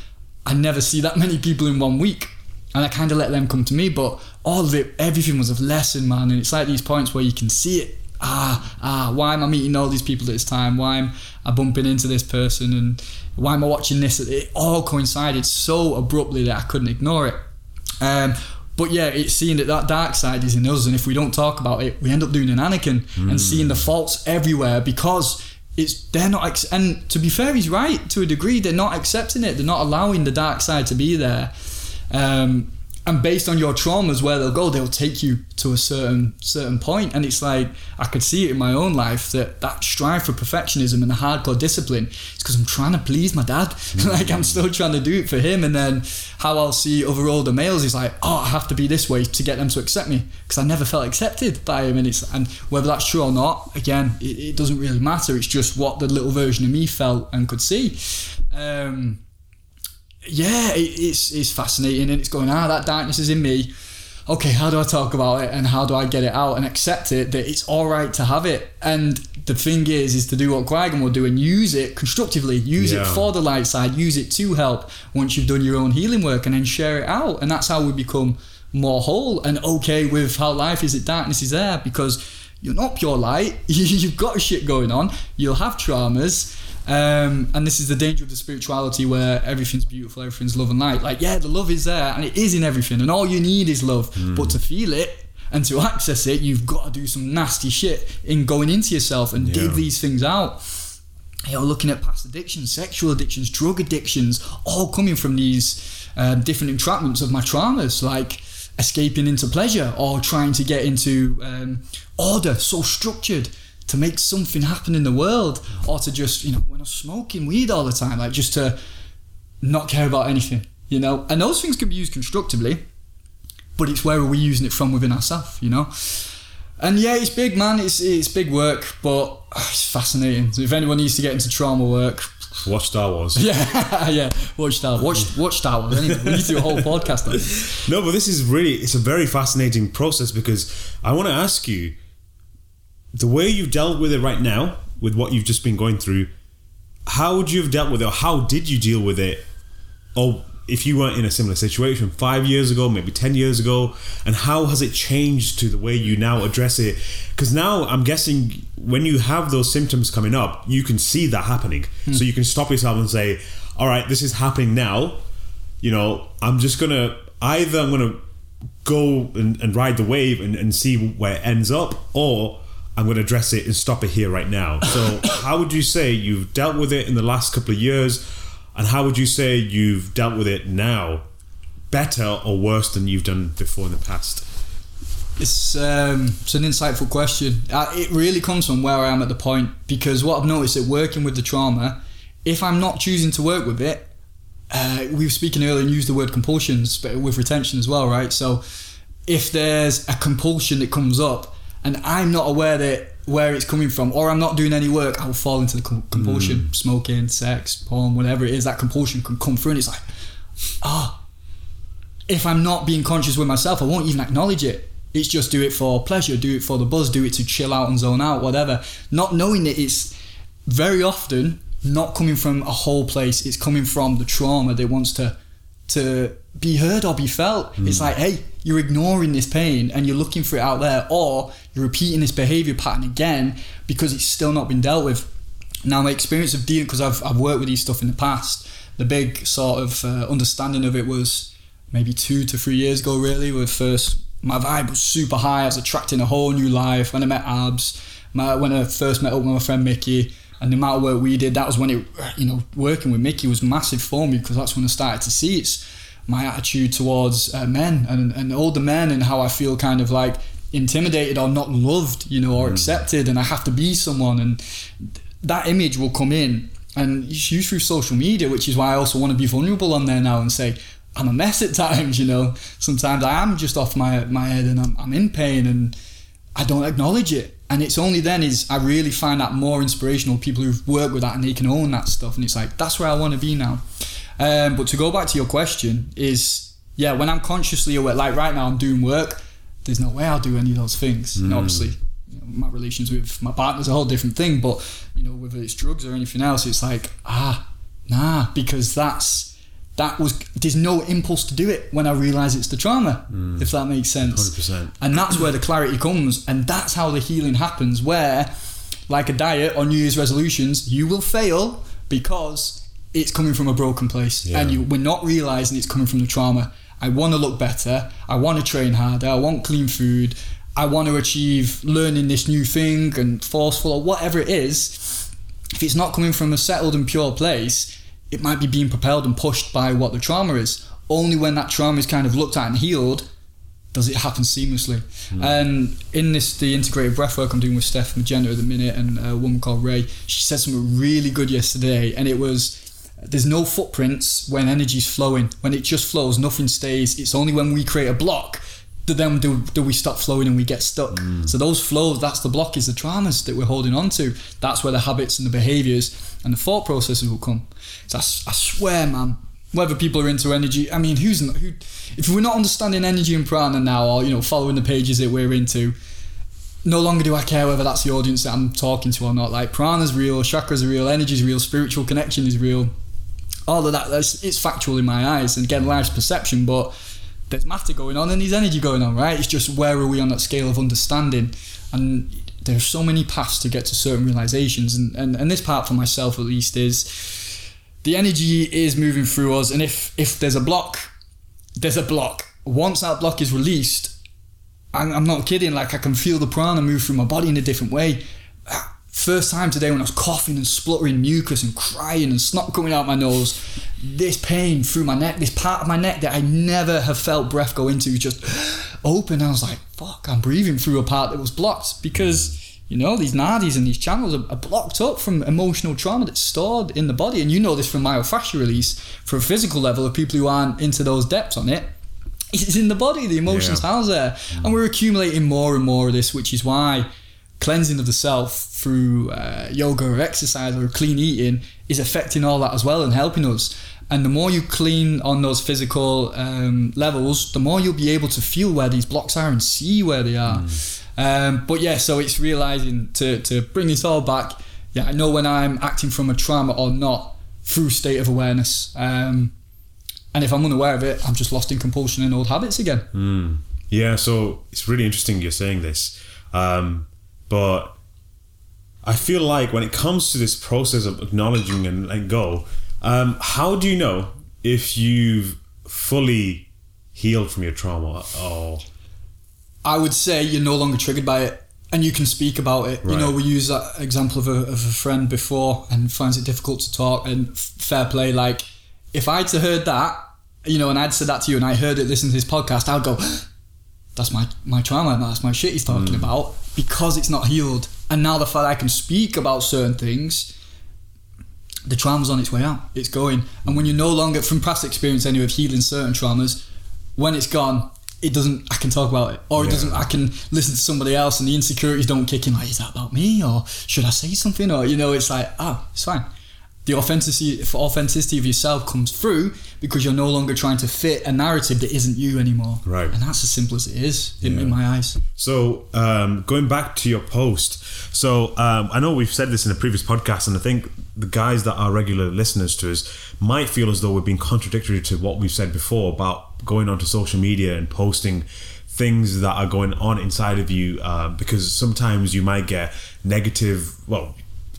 I never see that many people in one week. And I kind of let them come to me, but all of it, everything was of lesson, man. And it's like these points where you can see it. Ah, ah, why am I meeting all these people at this time? Why am I bumping into this person? And why am I watching this? It all coincided so abruptly that I couldn't ignore it. Um, but yeah, it's seeing that that dark side is in us, and if we don't talk about it, we end up doing an Anakin and seeing the faults everywhere because it's they're not. Ex- and to be fair, he's right to a degree. They're not accepting it. They're not allowing the dark side to be there. Um, and based on your traumas, where they'll go, they'll take you to a certain certain point. And it's like I could see it in my own life that that strive for perfectionism and the hardcore discipline is because I'm trying to please my dad. like I'm still trying to do it for him. And then how I'll see other older males is like, oh, I have to be this way to get them to accept me because I never felt accepted by him. And it's and whether that's true or not, again, it, it doesn't really matter. It's just what the little version of me felt and could see. Um, yeah, it, it's it's fascinating, and it's going ah that darkness is in me. Okay, how do I talk about it, and how do I get it out and accept it that it's all right to have it? And the thing is, is to do what Qui-Gon will do and use it constructively, use it for the light side, use it to help once you've done your own healing work, and then share it out, and that's how we become more whole and okay with how life is. That darkness is there because you're not pure light. You've got shit going on. You'll have traumas. Um, and this is the danger of the spirituality where everything's beautiful, everything's love and light. Like, yeah, the love is there and it is in everything, and all you need is love. But to feel it and to access it, you've got to do some nasty shit in going into yourself and dig these things out. You know, looking at past addictions, sexual addictions, drug addictions, all coming from these um, different entrapments of my traumas, like escaping into pleasure or trying to get into um, order, so structured to make something happen in the world, or to just, you know, when I'm smoking weed all the time, like just to not care about anything, you know. And those things can be used constructively, but it's where are we using it from within ourselves, you know? And yeah, it's big, man. It's it's big work, but ah, it's fascinating. So if anyone needs to get into trauma work, Watch Star Wars. yeah, yeah, watch Star, watch watch Star Wars. Anyway, we need to do a whole podcast on it. No, but this is really it's a very fascinating process because I want to ask you the way you've dealt with it right now, with what you've just been going through, how would you have dealt with it or how did you deal with it? Or if you weren't in a similar situation five years ago, maybe 10 years ago, and how has it changed to the way you now address it? Because now I'm guessing when you have those symptoms coming up, you can see that happening. Hmm. So you can stop yourself and say, all right, this is happening now. You know, I'm just going to either I'm going to go and, and ride the wave and, and see where it ends up, or I'm going to address it and stop it here right now. So, how would you say you've dealt with it in the last couple of years, and how would you say you've dealt with it now, better or worse than you've done before in the past? It's um, it's an insightful question. It really comes from where I am at the point because what I've noticed at working with the trauma, if I'm not choosing to work with it, uh, we were speaking earlier and used the word compulsions, but with retention as well, right? So if there's a compulsion that comes up and I'm not aware that where it's coming from or I'm not doing any work, I will fall into the com- compulsion. Smoking, sex, porn, whatever it is, that compulsion can come through and it's like, ah, if I'm not being conscious with myself, I won't even acknowledge it. It's just do it for pleasure, do it for the buzz, do it to chill out and zone out, whatever. Not knowing that it's very often not coming from a whole place. It's coming from the trauma that wants to to be heard or be felt. It's like, hey, you're ignoring this pain and you're looking for it out there, or you're repeating this behavior pattern again because it's still not been dealt with. Now, my experience of dealing, because I've, I've worked with these stuff in the past, the big sort of uh, understanding of it was maybe two to three years ago, really, where first my vibe was super high. I was attracting a whole new life. When I met Abs, my, when I first met up with my friend Mickey, and the amount of work we did, that was when it, you know, working with Mickey was massive for me because that's when I started to see it's my attitude towards uh, men and, and older men and how I feel kind of like intimidated or not loved, you know, or accepted, and I have to be someone, and that image will come in, and it's used through social media, which is why I also want to be vulnerable on there now and say. I'm a mess at times, you know. Sometimes I am just off my, my head and I'm, I'm in pain and I don't acknowledge it and it's only then is I really find that more inspirational people who've worked with that and they can own that stuff and it's like that's where I want to be now um, but to go back to your question is yeah when I'm consciously aware like right now I'm doing work there's no way I'll do any of those things and obviously you know, my relations with my partner's a whole different thing but you know whether it's drugs or anything else it's like ah nah because that's that was there's no impulse to do it when I realise it's the trauma, if that makes sense. 100%. And that's where the clarity comes, and that's how the healing happens. Where, like a diet or New Year's resolutions, you will fail because it's coming from a broken place, Yeah. and you we're not realising it's coming from the trauma. I want to look better. I want to train harder. I want clean food. I want to achieve learning this new thing and forceful or whatever it is. If it's not coming from a settled and pure place, it might be being propelled and pushed by what the trauma is. Only when that trauma is kind of looked at and healed does it happen seamlessly. And in this, the integrated breath work I'm doing with Steph Magenta at the minute and a woman called Ray, she said something really good yesterday, and it was there's no footprints when energy's flowing. When it just flows, nothing stays. It's only when we create a block that then do, do we stop flowing and we get stuck. Mm. So those flows, that's the block, is the traumas that we're holding on to. That's where the habits and the behaviors and the thought processes will come. So I swear, man, whether people are into energy, I mean, who's not, who? If we're not understanding energy and prana now, or you know, following the pages that we're into, no longer do I care whether that's the audience that I'm talking to or not. Like prana's real, chakras are real, energy's real, spiritual connection is real. All of that, it's factual in my eyes. And again, life's perception, but there's matter going on and there's energy going on, right? It's just where are we on that scale of understanding? And there's so many paths to get to certain realizations. And, and, and this part for myself, at least, is the energy is moving through us. And if, if there's a block, there's a block. Once that block is released, I'm, I'm not kidding. Like I can feel the prana move through my body in a different way. First time today when I was coughing and spluttering mucus and crying and snot coming out my nose, this pain through my neck, this part of my neck that I never have felt breath go into, just open. I was like, "Fuck!" I'm breathing through a part that was blocked because you know these nadis and these channels are, are blocked up from emotional trauma that's stored in the body. And you know this from myofascial release, for a physical level of people who aren't into those depths on it it's in the body, the emotions Yeah. housed there. And we're accumulating more and more of this, which is why cleansing of the self through uh, yoga or exercise or clean eating is affecting all that as well and helping us. And the more you clean on those physical um, levels, the more you'll be able to feel where these blocks are and see where they are. Um, but yeah, so it's realizing to, to bring this all back. Yeah, I know when I'm acting from a trauma or not through state of awareness. Um, and if I'm unaware of it, I'm just lost in compulsion and old habits again. Yeah, so it's really interesting you're saying this. Um, but I feel like when it comes to this process of acknowledging and letting go, um, how do you know if you've fully healed from your trauma or I would say you're no longer triggered by it and you can speak about it. You know, we use that example of a, of a friend before and finds it difficult to talk and f- fair play. Like, if I'd heard that, you know, and I'd said that to you and I heard it, listened to his podcast, I'd go, that's my, my trauma, that's my shit he's talking about because it's not healed. And now the fact I can speak about certain things, the trauma's on its way out. It's going. And when you're no longer, from past experience anyway, of healing certain traumas, when it's gone, it doesn't. I can talk about it, or it doesn't. I can listen to somebody else, and the insecurities don't kick in. Like, is that about me, or should I say something, or you know, it's like, ah, it's fine. The authenticity, authenticity of yourself comes through because you're no longer trying to fit a narrative that isn't you anymore. Right. and that's as simple as it is in, in my eyes. So, um, going back to your post, so um, I know we've said this in a previous podcast, and I think the guys that are regular listeners to us might feel as though we're being contradictory to what we've said before about going onto social media and posting things that are going on inside of you, uh, because sometimes you might get negative, well,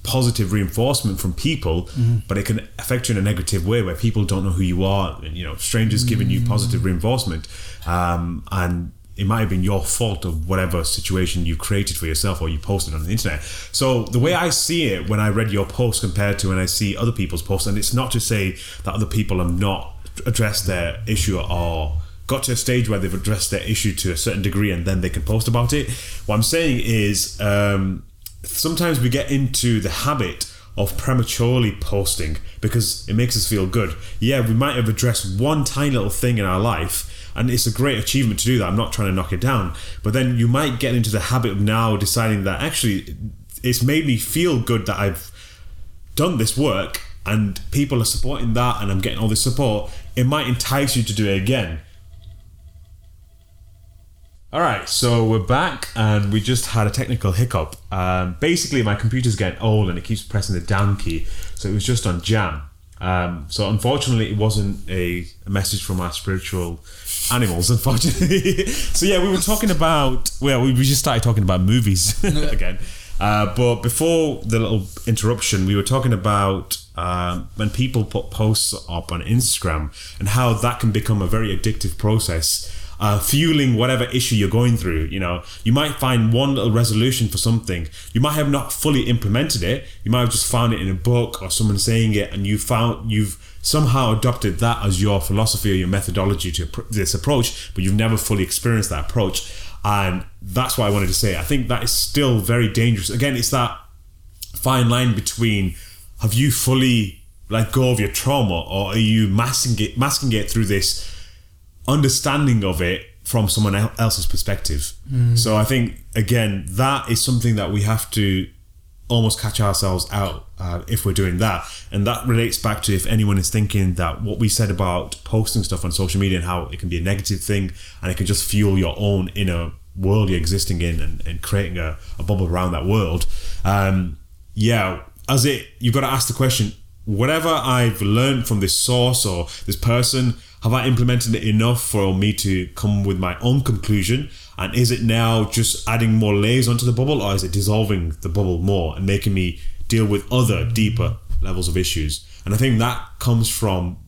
positive reinforcement from people, but it can affect you in a negative way where people don't know who you are. and, You know, strangers giving you positive reinforcement, um, and it might have been your fault of whatever situation you created for yourself or you posted on the internet. So the way I see it when I read your post compared to when I see other people's posts, and it's not to say that other people have not addressed their issue or got to a stage where they've addressed their issue to a certain degree and then they can post about it. What I'm saying is um, sometimes we get into the habit of prematurely posting because it makes us feel good. Yeah, we might have addressed one tiny little thing in our life and it's a great achievement to do that. I'm not trying to knock it down. But then you might get into the habit of now deciding that actually it's made me feel good that I've done this work and people are supporting that and I'm getting all this support. It might entice you to do it again. All right, so we're back and we just had a technical hiccup. Um, basically, my computer's getting old and it keeps pressing the down key, so it was just on jam. Um, so unfortunately, it wasn't a, a message from our spiritual animals. Unfortunately, so yeah, we were talking about well, we we just started talking about movies again. Uh, but before the little interruption, we were talking about um, when people put posts up on Instagram and how that can become a very addictive process uh, fueling whatever issue you're going through. You know, you might find one little resolution for something. You might have not fully implemented it. You might have just found it in a book or someone saying it, and you found you've somehow adopted that as your philosophy or your methodology to this approach, but you've never fully experienced that approach. And that's what I wanted to say. I think that is still very dangerous. Again, it's that fine line between have you fully let go of your trauma or are you masking it masking it through this understanding of it from someone else's perspective. So I think again that is something that we have to almost catch ourselves out uh, if we're doing that, and that relates back to if anyone is thinking that what we said about posting stuff on social media and how it can be a negative thing and it can just fuel your own inner world you're existing in and, and creating a, a bubble around that world. Um, yeah, as it you've got to ask the question whatever I've learned from this source or this person, have I implemented it enough for me to come with my own conclusion? And is it now just adding more layers onto the bubble, or is it dissolving the bubble more and making me deal with other deeper levels of issues? And I think that comes from,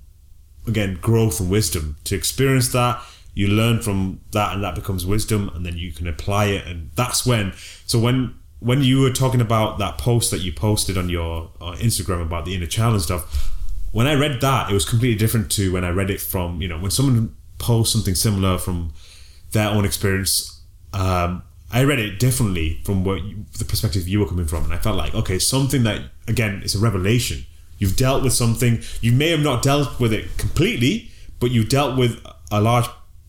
again, growth and wisdom. To experience that, you learn from that, and that becomes wisdom, and then you can apply it. And that's when, so when when you were talking about that post that you posted on your uh, Instagram about the inner child and stuff, when I read that, it was completely different to when I read it from you know when someone posts something similar from their own experience. Um, I read it differently from what you, the perspective you were coming from, and I felt like okay, something that again is a revelation. You've dealt with something. You may have not dealt with it completely, but you dealt with a large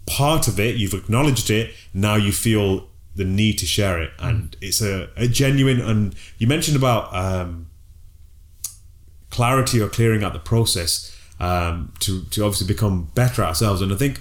part of it. You've acknowledged it. Now you feel the need to share it, and it's a, a genuine. And you mentioned about um, clarity or clearing out the process um, to to obviously become better ourselves. And I think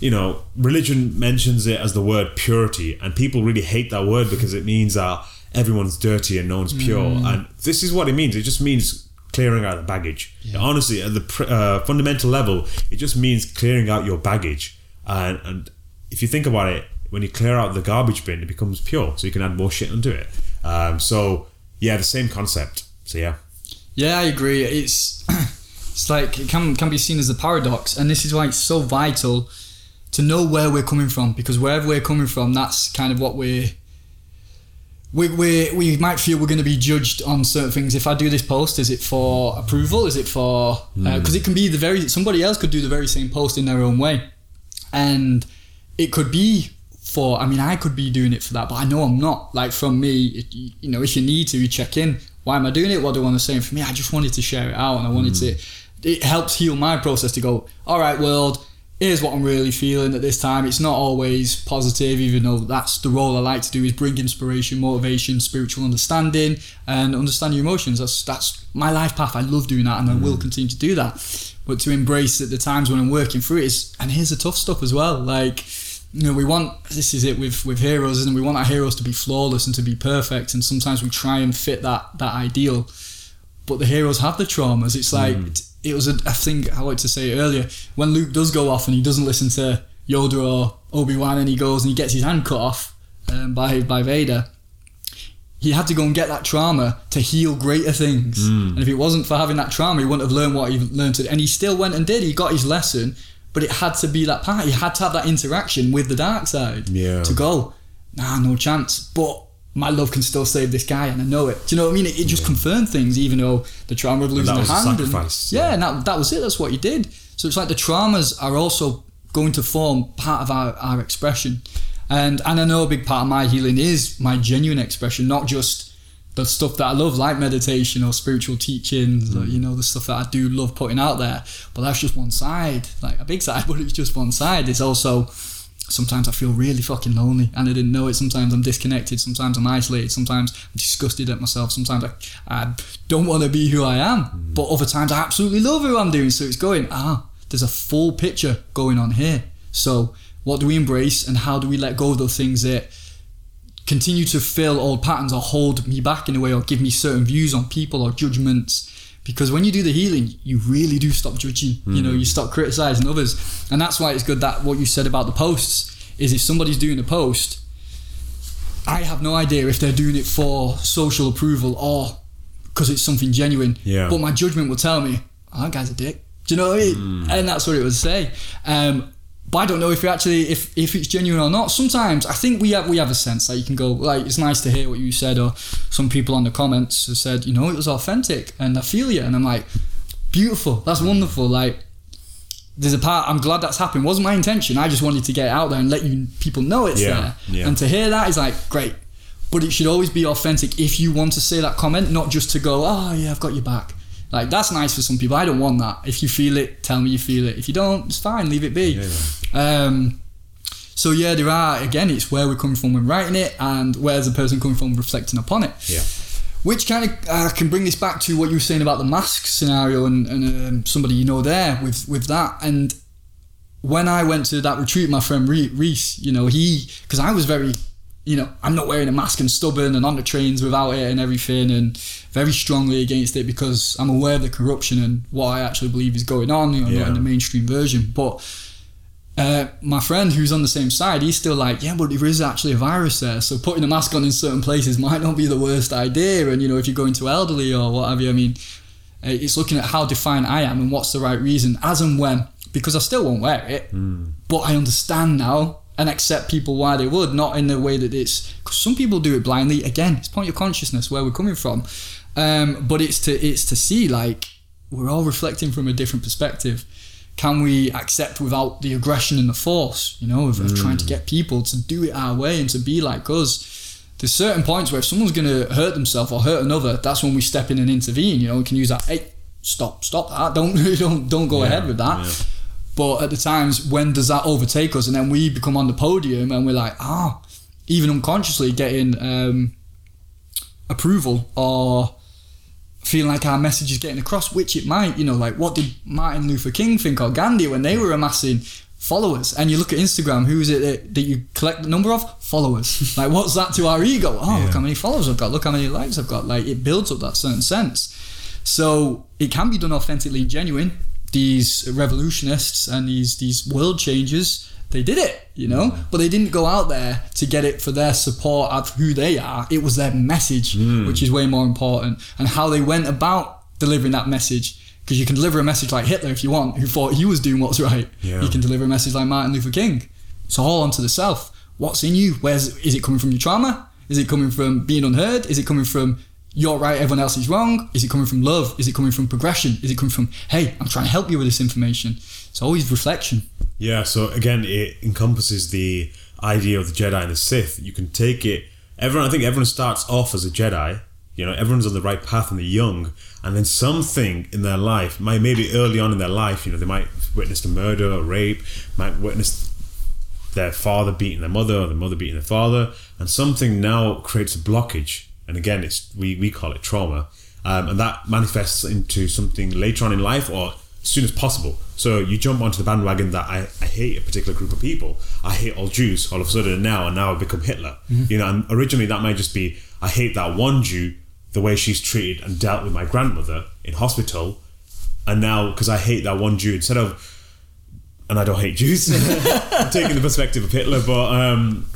you know religion mentions it as the word purity, and people really hate that word because it means that everyone's dirty and no one's pure. And this is what it means. It just means clearing out the baggage. Honestly, at the uh, fundamental level, it just means clearing out your baggage. And, and if you think about it, when you clear out the garbage bin, it becomes pure, so you can add more shit onto it. Um, so yeah, the same concept. So yeah. Yeah, I agree. It's it's like it can can be seen as a paradox, and this is why it's so vital to know where we're coming from because wherever we're coming from, that's kind of what we're. We, we, we might feel we're going to be judged on certain things. If I do this post, is it for approval? Is it for uh, hmm. because it can be the very somebody else could do the very same post in their own way, and it could be for. I mean, I could be doing it for that, but I know I'm not. Like from me, it, you know, if you need to, you check in. Why am I doing it? What do I want to say? And for me, I just wanted to share it out, and I wanted to. Mm. It helps heal my process to go. All right, world. here's what I'm really feeling at this time. It's not always positive, even though that's the role I like to do is bring inspiration, motivation, spiritual understanding, and understand your emotions. That's that's my life path. I love doing that, and I will mm. continue to do that. But to embrace at the times when I'm working through it is, and here's the tough stuff as well. Like, you know, we want this is it with with heroes, and we want our heroes to be flawless and to be perfect. And sometimes we try and fit that that ideal, but the heroes have the traumas. It's like it was a, a thing I like to say earlier when Luke does go off and he doesn't listen to Yoda or Obi Wan, and he goes and he gets his hand cut off um, by by Vader. He had to go and get that trauma to heal greater things. And if it wasn't for having that trauma, he wouldn't have learned what he learned. To, and he still went and did. He got his lesson, but it had to be that part. He had to have that interaction with the dark side Yeah. to go, nah, no chance. But my love can still save this guy, and I know it. Do you know what I mean? It, it just confirmed things, even though the trauma of losing that a was a hand. and- sacrifice, yeah, yeah. and that, that was it. That's what he did. So it's like the traumas are also going to form part of our, our expression. And and I know a big part of my healing is my genuine expression, not just the stuff that I love, like meditation or spiritual teachings, or you know, the stuff that I do love putting out there. But that's just one side, like a big side, but it's just one side. It's also sometimes I feel really fucking lonely and I didn't know it. Sometimes I'm disconnected, sometimes I'm isolated, sometimes I'm disgusted at myself, sometimes I, I don't want to be who I am. But other times I absolutely love who I'm doing. So it's going, ah, there's a full picture going on here. So what do we embrace and how do we let go of those things that continue to fill old patterns or hold me back in a way or give me certain views on people or judgments? Because when you do the healing, you really do stop judging. You know, you stop criticizing others. And that's why it's good that what you said about the posts is if somebody's doing a post, I have no idea if they're doing it for social approval or because it's something genuine. Yeah. But my judgment will tell me, oh, that guy's a dick. Do you know what I mean? And that's what it would say. Um, but I don't know if it actually if if it's genuine or not. Sometimes I think we have we have a sense that you can go like it's nice to hear what you said or some people on the comments have said you know it was authentic and I feel you and I'm like beautiful that's wonderful like there's a part I'm glad that's happened wasn't my intention I just wanted to get out there and let you people know it's Yeah, there yeah. and to hear that is like great but it should always be authentic if you want to say that comment not just to go oh yeah I've got your back like that's nice for some people I don't want that if you feel it tell me you feel it if you don't it's fine leave it be um, so yeah, there are again. It's where we're coming from when writing it, and where's the person coming from reflecting upon it. Yeah. Which kind of uh, can bring this back to what you were saying about the mask scenario and, and um, somebody you know there with with that. And when I went to that retreat, my friend Reese, you know, he because I was very, you know, I'm not wearing a mask and stubborn and on the trains without it and everything, and very strongly against it because I'm aware of the corruption and what I actually believe is going on. You know, Yeah. not in the mainstream version, but uh, my friend who's on the same side, he's still like, yeah, but there is actually a virus there. So putting a mask on in certain places might not be the worst idea. And, you know, if you're going to elderly or what have you, I mean, uh, it's looking at how defined I am and what's the right reason as and when, because I still won't wear it. But I understand now and accept people why they would, not in the way that it's, because some people do it blindly. Again, it's point of consciousness where we're coming from. Um, but it's to, it's to see like, we're all reflecting from a different perspective can we accept without the aggression and the force, you know, of, of trying to get people to do it our way and to be like us? There's certain points where if someone's going to hurt themselves or hurt another, that's when we step in and intervene. You know, we can use that. Hey, stop, stop that! Don't, don't, don't go ahead with that. yeah. But at the times, when does that overtake us? And then we become on the podium and we're like, ah, even unconsciously getting um, approval or feeling like our message is getting across, which it might. You know, like what did Martin Luther King think or Gandhi when they were amassing followers? And you look at Instagram, who is it that, that you collect the number of followers? like, what's that to our ego? Oh, look how many followers I've got. Look how many likes I've got. Like, it builds up that certain sense. So it can be done authentically and genuine. These revolutionists and these these world changers, they did it, you know, but they didn't go out there to get it for their support of who they are. It was their message, hmm. which is way more important, and how they went about delivering that message. Because you can deliver a message like Hitler if you want, who thought he was doing what's right. Yeah. You can deliver a message like Martin Luther King. It's all onto the self. What's in you? Where's is it coming from your trauma? Is it coming from being unheard? Is it coming from you're right, everyone else is wrong? Is it coming from love? Is it coming from progression? Is it coming from hey, I'm trying to help you with this information? It's always reflection. Yeah, so again, it encompasses the idea of the Jedi and the Sith. You can take it. Everyone, I think everyone starts off as a Jedi, You know, everyone's on the right path when they're young, and then something in their life, might maybe early on in their life, you know, they might witness a murder or rape, might witness their father beating their mother or the mother beating their father, and something now creates a blockage. And again, it's we, we call it trauma, um, and that manifests into something later on in life or as soon as possible. So you jump onto the bandwagon that I, I hate a particular group of people. I hate all Jews all of a sudden now, and now I've become Hitler. You know, and originally that might just be I hate that one Jew, the way she's treated and dealt with my grandmother in hospital, and now because I hate that one Jew, instead of and I don't hate Jews. I'm taking the perspective of Hitler, but um,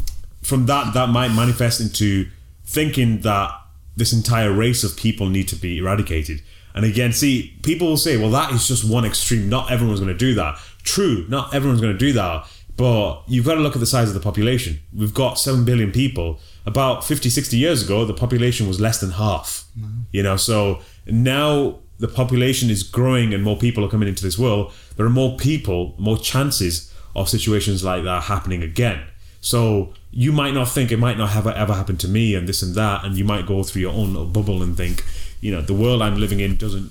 from that, that might manifest into thinking that this entire race of people need to be eradicated. And again, see, people will say, well, that is just one extreme. Not everyone's going to do that. True, not everyone's going to do that. But you've got to look at the size of the population. We've got 7 billion people. About 50, 60 years ago, the population was less than half. Mm-hmm. You know, so now the population is growing and more people are coming into this world. There are more people, more chances of situations like that happening again. So you might not think it might not have ever happened to me and this and that, and you might go through your own little bubble and think, you know, the world I'm living in doesn't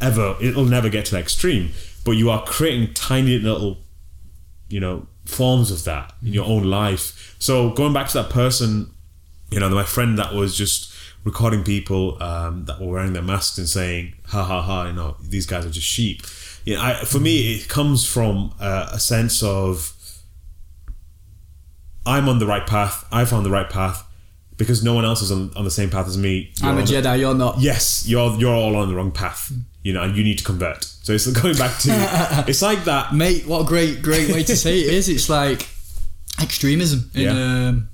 ever, it'll never get to that extreme. But you are creating tiny little, you know, forms of that in your own life. So going back to that person, you know, my friend that was just recording people um, that were wearing their masks and saying, "Ha ha ha," you know, these guys are just sheep. You know, I, for me, it comes from uh, a sense of I'm on the right path. I found the right path because no one else is on, on the same path as me. You're I'm a on the- Jedi. You're not. yes, you're you're all on the wrong path. You know, and you need to convert. So it's going back to it's like that. Mate, what a great, great way to say it is. It's like extremism. In, Yeah. um,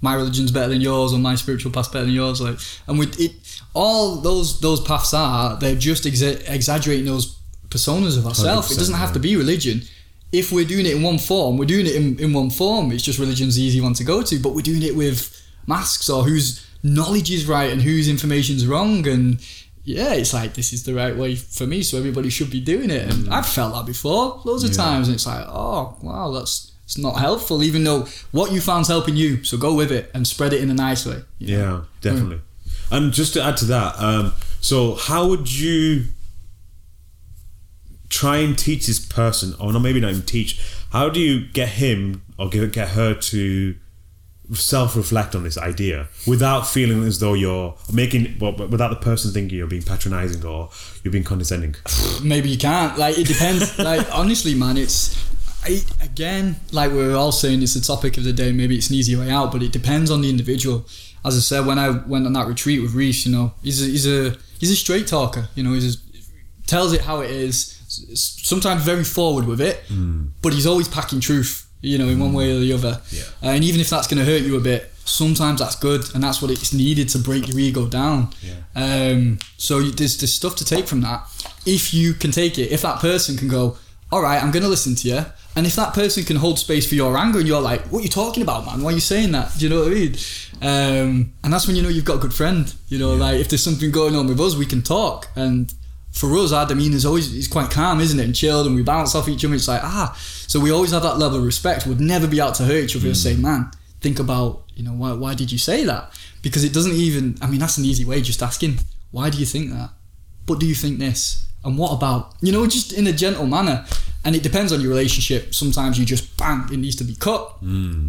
my religion's better than yours, or my spiritual path's better than yours. Like, and with it, all those those paths are they're just exa- exaggerating those personas of ourselves. It doesn't have yeah. to be religion. If we're doing it in one form, we're doing it in, in one form. It's just religion's the easy one to go to, but we're doing it with masks or whose knowledge is right and whose information's wrong and yeah, it's like this is the right way for me, so everybody should be doing it. And I've felt that before loads of Yeah. times, and it's like, oh wow, that's it's not helpful. Even though what you found's helping you, so go with it and spread it in a nice way. you know? Yeah, definitely. And just to add to that, um, so how would you try and teach this person, or not maybe not even teach? How do you get him or get get her to self-reflect on this idea without feeling as though you're making, well, without the person thinking you're being patronizing or you're being condescending? Maybe you can't. Like it depends. like honestly, man, it's I, again like we we're all saying, it's the topic of the day. Maybe it's an easy way out, but it depends on the individual. As I said, when I went on that retreat with Reese, you know, he's a, he's a he's a straight talker. You know, he's a, tells it how it is. Sometimes very forward with it, but he's always packing truth. You know, in one way or the other. Yeah. And even if that's going to hurt you a bit, sometimes that's good, and that's what it's needed to break your ego down. Yeah. Um, so there's there's stuff to take from that. If you can take it, if that person can go, all right, I'm going to listen to you, and if that person can hold space for your anger, and you're like, what are you talking about, man? Why are you saying that? Do you know what I mean? Um, and that's when you know you've got a good friend. You know, like if there's something going on with us, we can talk. And for us, our demeanor is always is quite calm, isn't it? And chilled, and we bounce off each other. It's like ah, so we always have that level of respect. We'd never be out to hurt each other. and Say, man, think about you know why why did you say that? Because it doesn't even. I mean, that's an easy way. Just asking, why do you think that? But do you think this? And what about? You know, just in a gentle manner. And it depends on your relationship. Sometimes you just bang, it needs to be cut.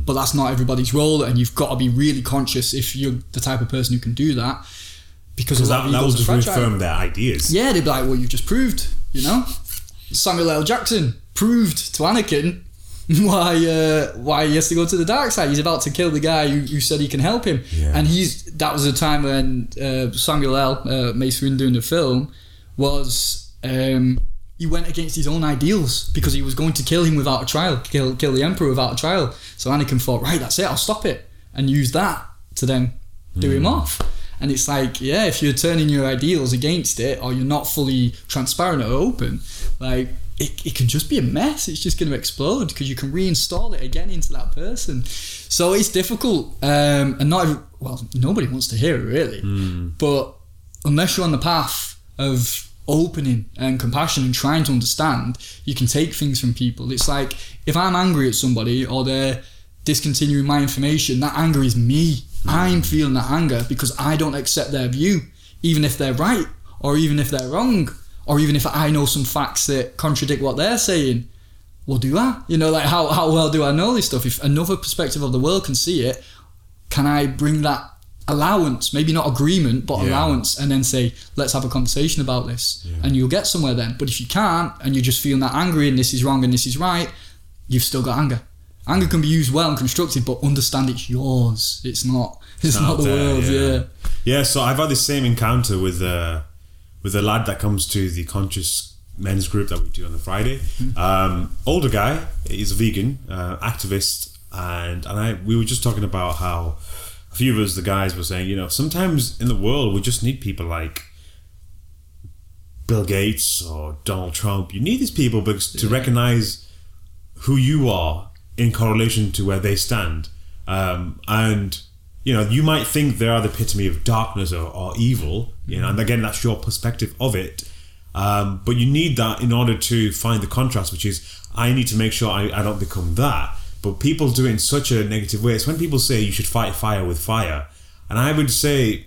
But that's not everybody's role, and you've got to be really conscious if you're the type of person who can do that. Because, that, that will just reaffirm their ideas. Yeah, they'd be like, well, you've just proved, you know? Samuel L. Jackson proved to Anakin why uh, why he has to go to the dark side. He's about to kill the guy who, who said he can help him. Yeah. And he's that was a time when uh, Samuel L. Uh, Mace Windu in the film was um, he went against his own ideals because he was going to kill him without a trial, kill kill the Emperor without a trial. So Anakin thought, right, that's it, I'll stop it, and use that to then do him off. And it's like, yeah, if you're turning your ideals against it, or you're not fully transparent or open, like it, it can just be a mess. It's just going to explode because you can reinstall it again into that person. So it's difficult, um, and not every- well, nobody wants to hear it really. But unless you're on the path of opening and compassion and trying to understand, you can take things from people. It's like if I'm angry at somebody or they're discontinuing my information, that anger is me I'm feeling that anger because I don't accept their view, even if they're right or even if they're wrong or even if I know some facts that contradict what they're saying. Well, do I? You know, like how, how well do I know this stuff? If another perspective of the world can see it, can I bring that allowance, maybe not agreement, but Yeah. allowance, and then say, let's have a conversation about this, Yeah. and you'll get somewhere then. But if you can't, and you're just feeling that angry and this is wrong and this is right, you've still got anger. Anger can be used well and constructive, but understand it's yours. It's not. It's, not, the there, world's. Yeah. Yeah, so I've had the same encounter with uh, with a lad that comes to the conscious men's group that we do on the Friday. Um, older guy, he's a vegan uh, activist, and and I we were just talking about how a few of us, the guys, were saying, you know, sometimes in the world we just need people like Bill Gates or Donald Trump. You need these people because to recognize who you are in correlation to where they stand. Um, and you know, you might think they are the epitome of darkness or, or evil, you know, and again, that's your perspective of it. Um, but you need that in order to find the contrast, which is I need to make sure I, I don't become that. But people do it in such a negative way. It's when people say you should fight fire with fire. And I would say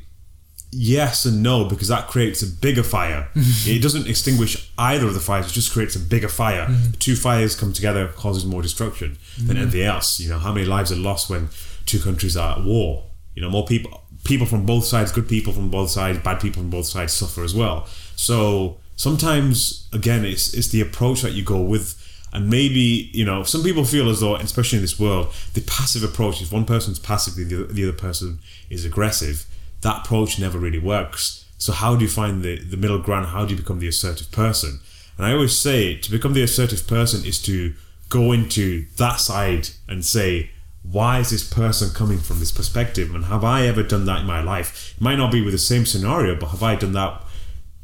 yes and no because that creates a bigger fire. Mhm. it doesn't extinguish either of the fires; it just creates a bigger fire. The two fires come together causes more destruction than mhm. anything else. You know how many lives are lost when two countries are at war. You know more people people from both sides, good people from both sides, bad people from both sides suffer as well. So sometimes again, it's it's the approach that you go with. And maybe you know some people feel as though, especially in this world, the passive approach. If one person's passive, the other, the other person is aggressive that approach never really works. So how do you find the, the middle ground? How do you become the assertive person? And I always say to become the assertive person is to go into that side and say, why is this person coming from this perspective? And have I ever done that in my life? It might not be with the same scenario, but have I done that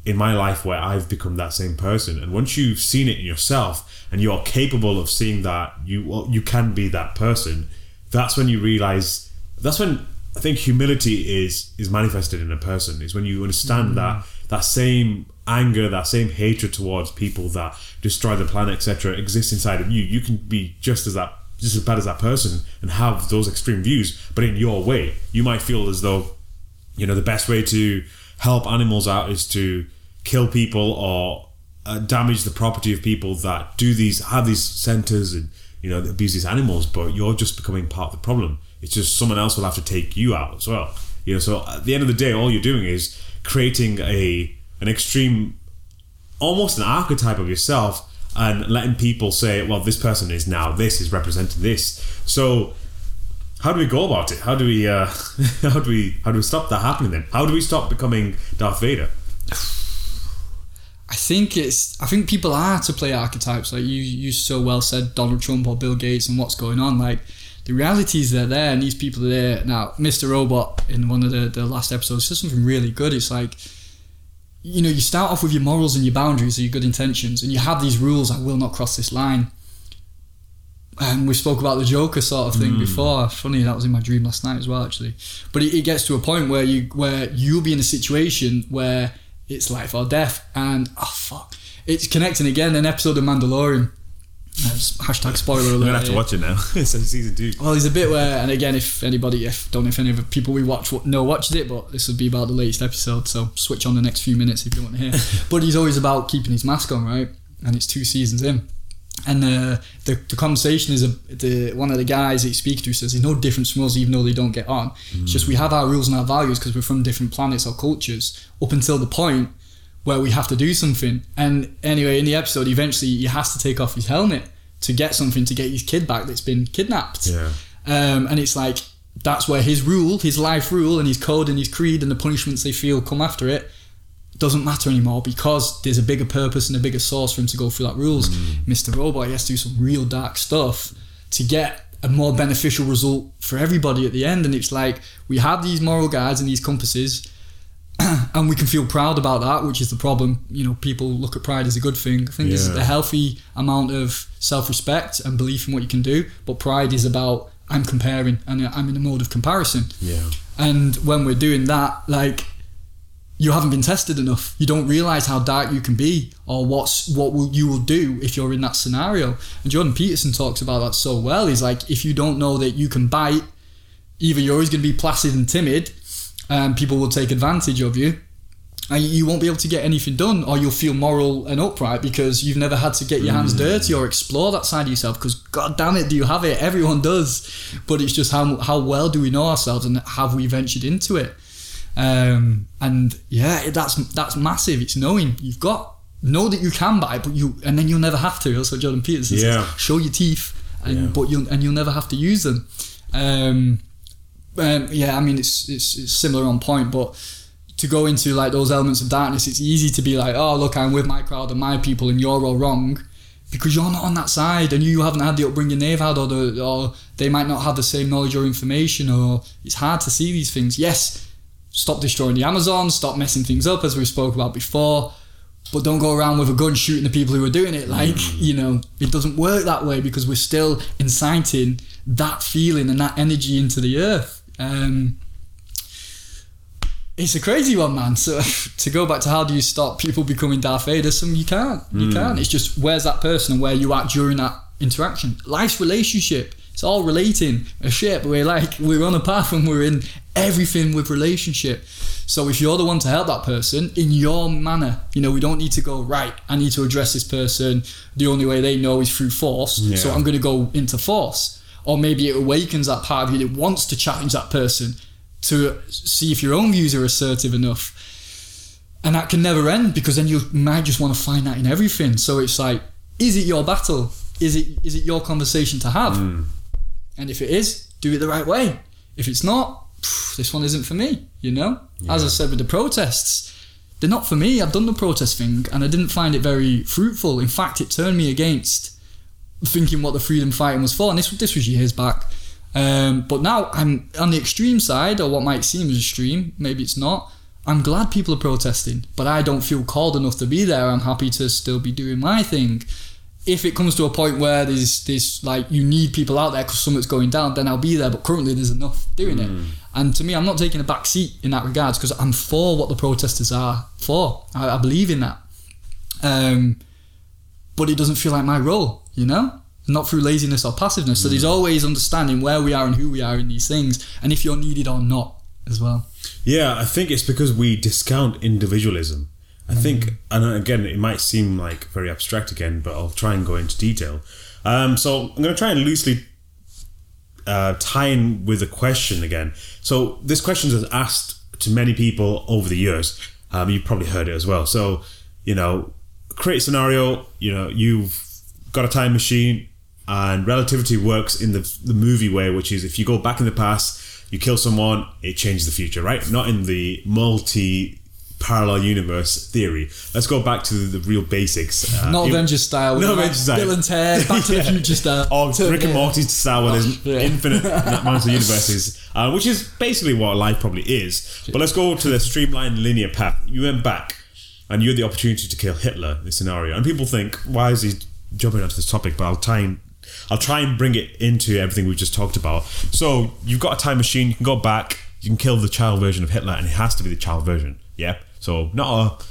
in my life where I've become that same person? And once you've seen it in yourself and you're capable of seeing that you you can be that person, that's when you realize that's when I think humility is is manifested in a person is when you understand that that same anger, that same hatred towards people that destroy the planet, etc., exists inside of you. You can be just as that, just as bad as that person, and have those extreme views, but in your way. You might feel as though, you know, the best way to help animals out is to kill people or uh, damage the property of people that do these, have these centers and you know abuse these animals. But you're just becoming part of the problem. It's just someone else will have to take you out as well. You know, so at the end of the day, all you're doing is creating a an extreme, almost an archetype of yourself, and letting people say, "Well, this person is now this is representing this." So, how do we go about it? How do we, uh, how do we, how do we stop that happening? Then, how do we stop becoming Darth Vader? I think it's. I think people are to play archetypes. Like you, you so well said, Donald Trump or Bill Gates, and what's going on. Like the reality is they're there, and these people are there. Now, Mr. Robot in one of the, the last episodes said something really good. It's like, you know, you start off with your morals and your boundaries or your good intentions, and you have these rules. I will not cross this line. And we spoke about the Joker sort of thing hmm. before. Funny, that was in my dream last night as well, actually. But it, it gets to a point where you where you'll be in a situation where it's life or death, and oh fuck, it's connecting again. An episode of Mandalorian. That's hashtag spoiler alert. I'm gonna have to watch it now. it's season two. Well, there's a bit where, and again, if anybody, if don't know if any of the people we watch know watched it, but this would be about the latest episode, so switch on the next few minutes if you want to hear. but he's always about keeping his mask on, right? And it's two seasons in, and uh, the the conversation is a, the one of the guys that he's speaking to says there's no difference from us, even though they don't get on. It's just we have our rules and our values because we're from different planets or cultures. Up until the point where we have to do something, and anyway, in the episode, eventually he has to take off his helmet to get something to get his kid back that's been kidnapped. Yeah. Um, and it's like that's where his rule, his life rule, and his code and his creed and the punishments they feel come after it doesn't matter anymore because there's a bigger purpose and a bigger source for him to go through that rules. Mr. Robot he has to do some real dark stuff to get a more beneficial result for everybody at the end. And it's like we have these moral guides and these compasses. And we can feel proud about that, which is the problem. You know, people look at pride as a good thing. I think there's Yeah. a healthy amount of self-respect and belief in what you can do, but pride is about I'm comparing and I'm in a mode of comparison. Yeah. And when we're doing that, like you haven't been tested enough. You don't realize how dark you can be, or what's what will, you will do if you're in that scenario. And Jordan Peterson talks about that so well. He's like, if you don't know that you can bite, either you're always going to be placid and timid, and people will take advantage of you, and you won't be able to get anything done, or you'll feel moral and upright because you've never had to get your hands dirty or explore that side of yourself. Because God damn it, do you have it? Everyone does, but it's just how how well do we know ourselves and have we ventured into it? Um, and yeah, that's that's massive. It's knowing you've got know that you can buy, but you and then you'll never have to. That's what Jordan Peterson Yeah. says. Show your teeth, and Yeah. but you'll and you'll never have to use them. Um, um, yeah, I mean it's, it's it's similar on point, but to go into like those elements of darkness, it's easy to be like, oh look, I'm with my crowd and my people, and you're all wrong. Because you're not on that side, and you haven't had the upbringing they've had, or the, or they might not have the same knowledge or information, or it's hard to see these things. Yes, stop destroying the Amazon, stop messing things up, as we spoke about before, but don't go around with a gun shooting the people who are doing it. Like, you know, it doesn't work that way because we're still inciting that feeling and that energy into the earth. Um, it's a crazy one, man. So to go back to how do you stop people becoming Darth Vader? Some you can't. You can't. It's just where's that person and where you at during that interaction. Life's relationship. It's all relating a shit. We're like we're on a path and we're in everything with relationship. So if you're the one to help that person in your manner, you know, we don't need to go right. I need to address this person. The only way they know is through force. So I'm going to go into force. Or maybe it awakens that part of you that wants to challenge that person to see if your own views are assertive enough. And that can never end because then you might just want to find that in everything. So it's like, is it your battle? Is it is it your conversation to have? Hmm. And if it is, do it the right way. If it's not, phew, this one isn't for me, you know? As I said with the protests, they're not for me. I've done the protest thing and I didn't find it very fruitful. In fact, it turned me against thinking what the freedom fighting was for. And this, this was years back. Um, but now I'm on the extreme side, or what might seem as extreme, maybe it's not. I'm glad people are protesting, but I don't feel called enough to be there. I'm happy to still be doing my thing. If it comes to a point where there's this like you need people out there because something's going down, then I'll be there. But currently, there's enough doing it. And to me, I'm not taking a back seat in that regards because I'm for what the protesters are for. I, I believe in that. Um, but it doesn't feel like my role, you know? Not through laziness or passiveness. So there's always understanding where we are and who we are in these things, and if you're needed or not as well. Yeah, I think it's because we discount individualism. I think, and again, it might seem like very abstract again, but I'll try and go into detail. Um, so I'm going to try and loosely uh, tie in with a question again. So this question is asked to many people over the years. Um, you've probably heard it as well. So, you know, create a scenario, you know, you've got a time machine and relativity works in the, the movie way, which is if you go back in the past, you kill someone, it changes the future, right? Not in the multi parallel universe theory. Let's go back to the, the real basics. Uh, Not Avengers style. No Avengers style. Bill and Ted, Back to the Future style. Or Rick and. Morty style where there's Yeah. infinite amounts of universes, uh, which is basically what life probably is. But let's go to the streamlined linear path. You went back and you had the opportunity to kill Hitler in this scenario. And people think, why is he jumping onto this topic? But I'll try and I'll try and bring it into everything we've just talked about. So you've got a time machine, you can go back, you can kill the child version of Hitler, and it has to be the child version. Yeah. So not a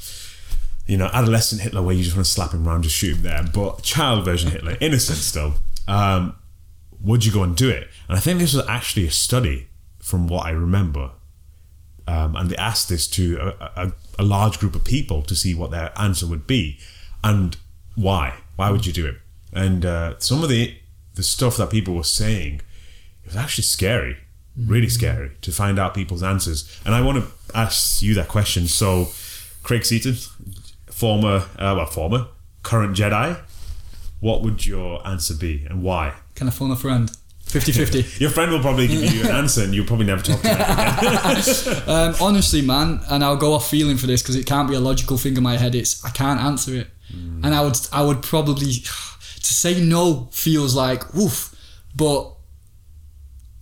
you know, adolescent Hitler where you just want to slap him around, just shoot him there, but child version Hitler, innocent still. Um, would you go and do it? And I think this was actually a study from what I remember. Um, and they asked this to a, a, a large group of people to see what their answer would be and why. Why would you do it? And uh, some of the the stuff that people were saying, it was actually scary, really scary to find out people's answers. And I want to ask you that question. So, Craig Seaton, former, uh, well, former, current Jedi, what would your answer be and why? Can I phone a friend? 50 50. Your friend will probably give you an answer and you'll probably never talk to them again. Um, honestly, man, and I'll go off feeling for this because it can't be a logical thing in my head. It's I can't answer it, and I would I would probably to say no feels like woof, but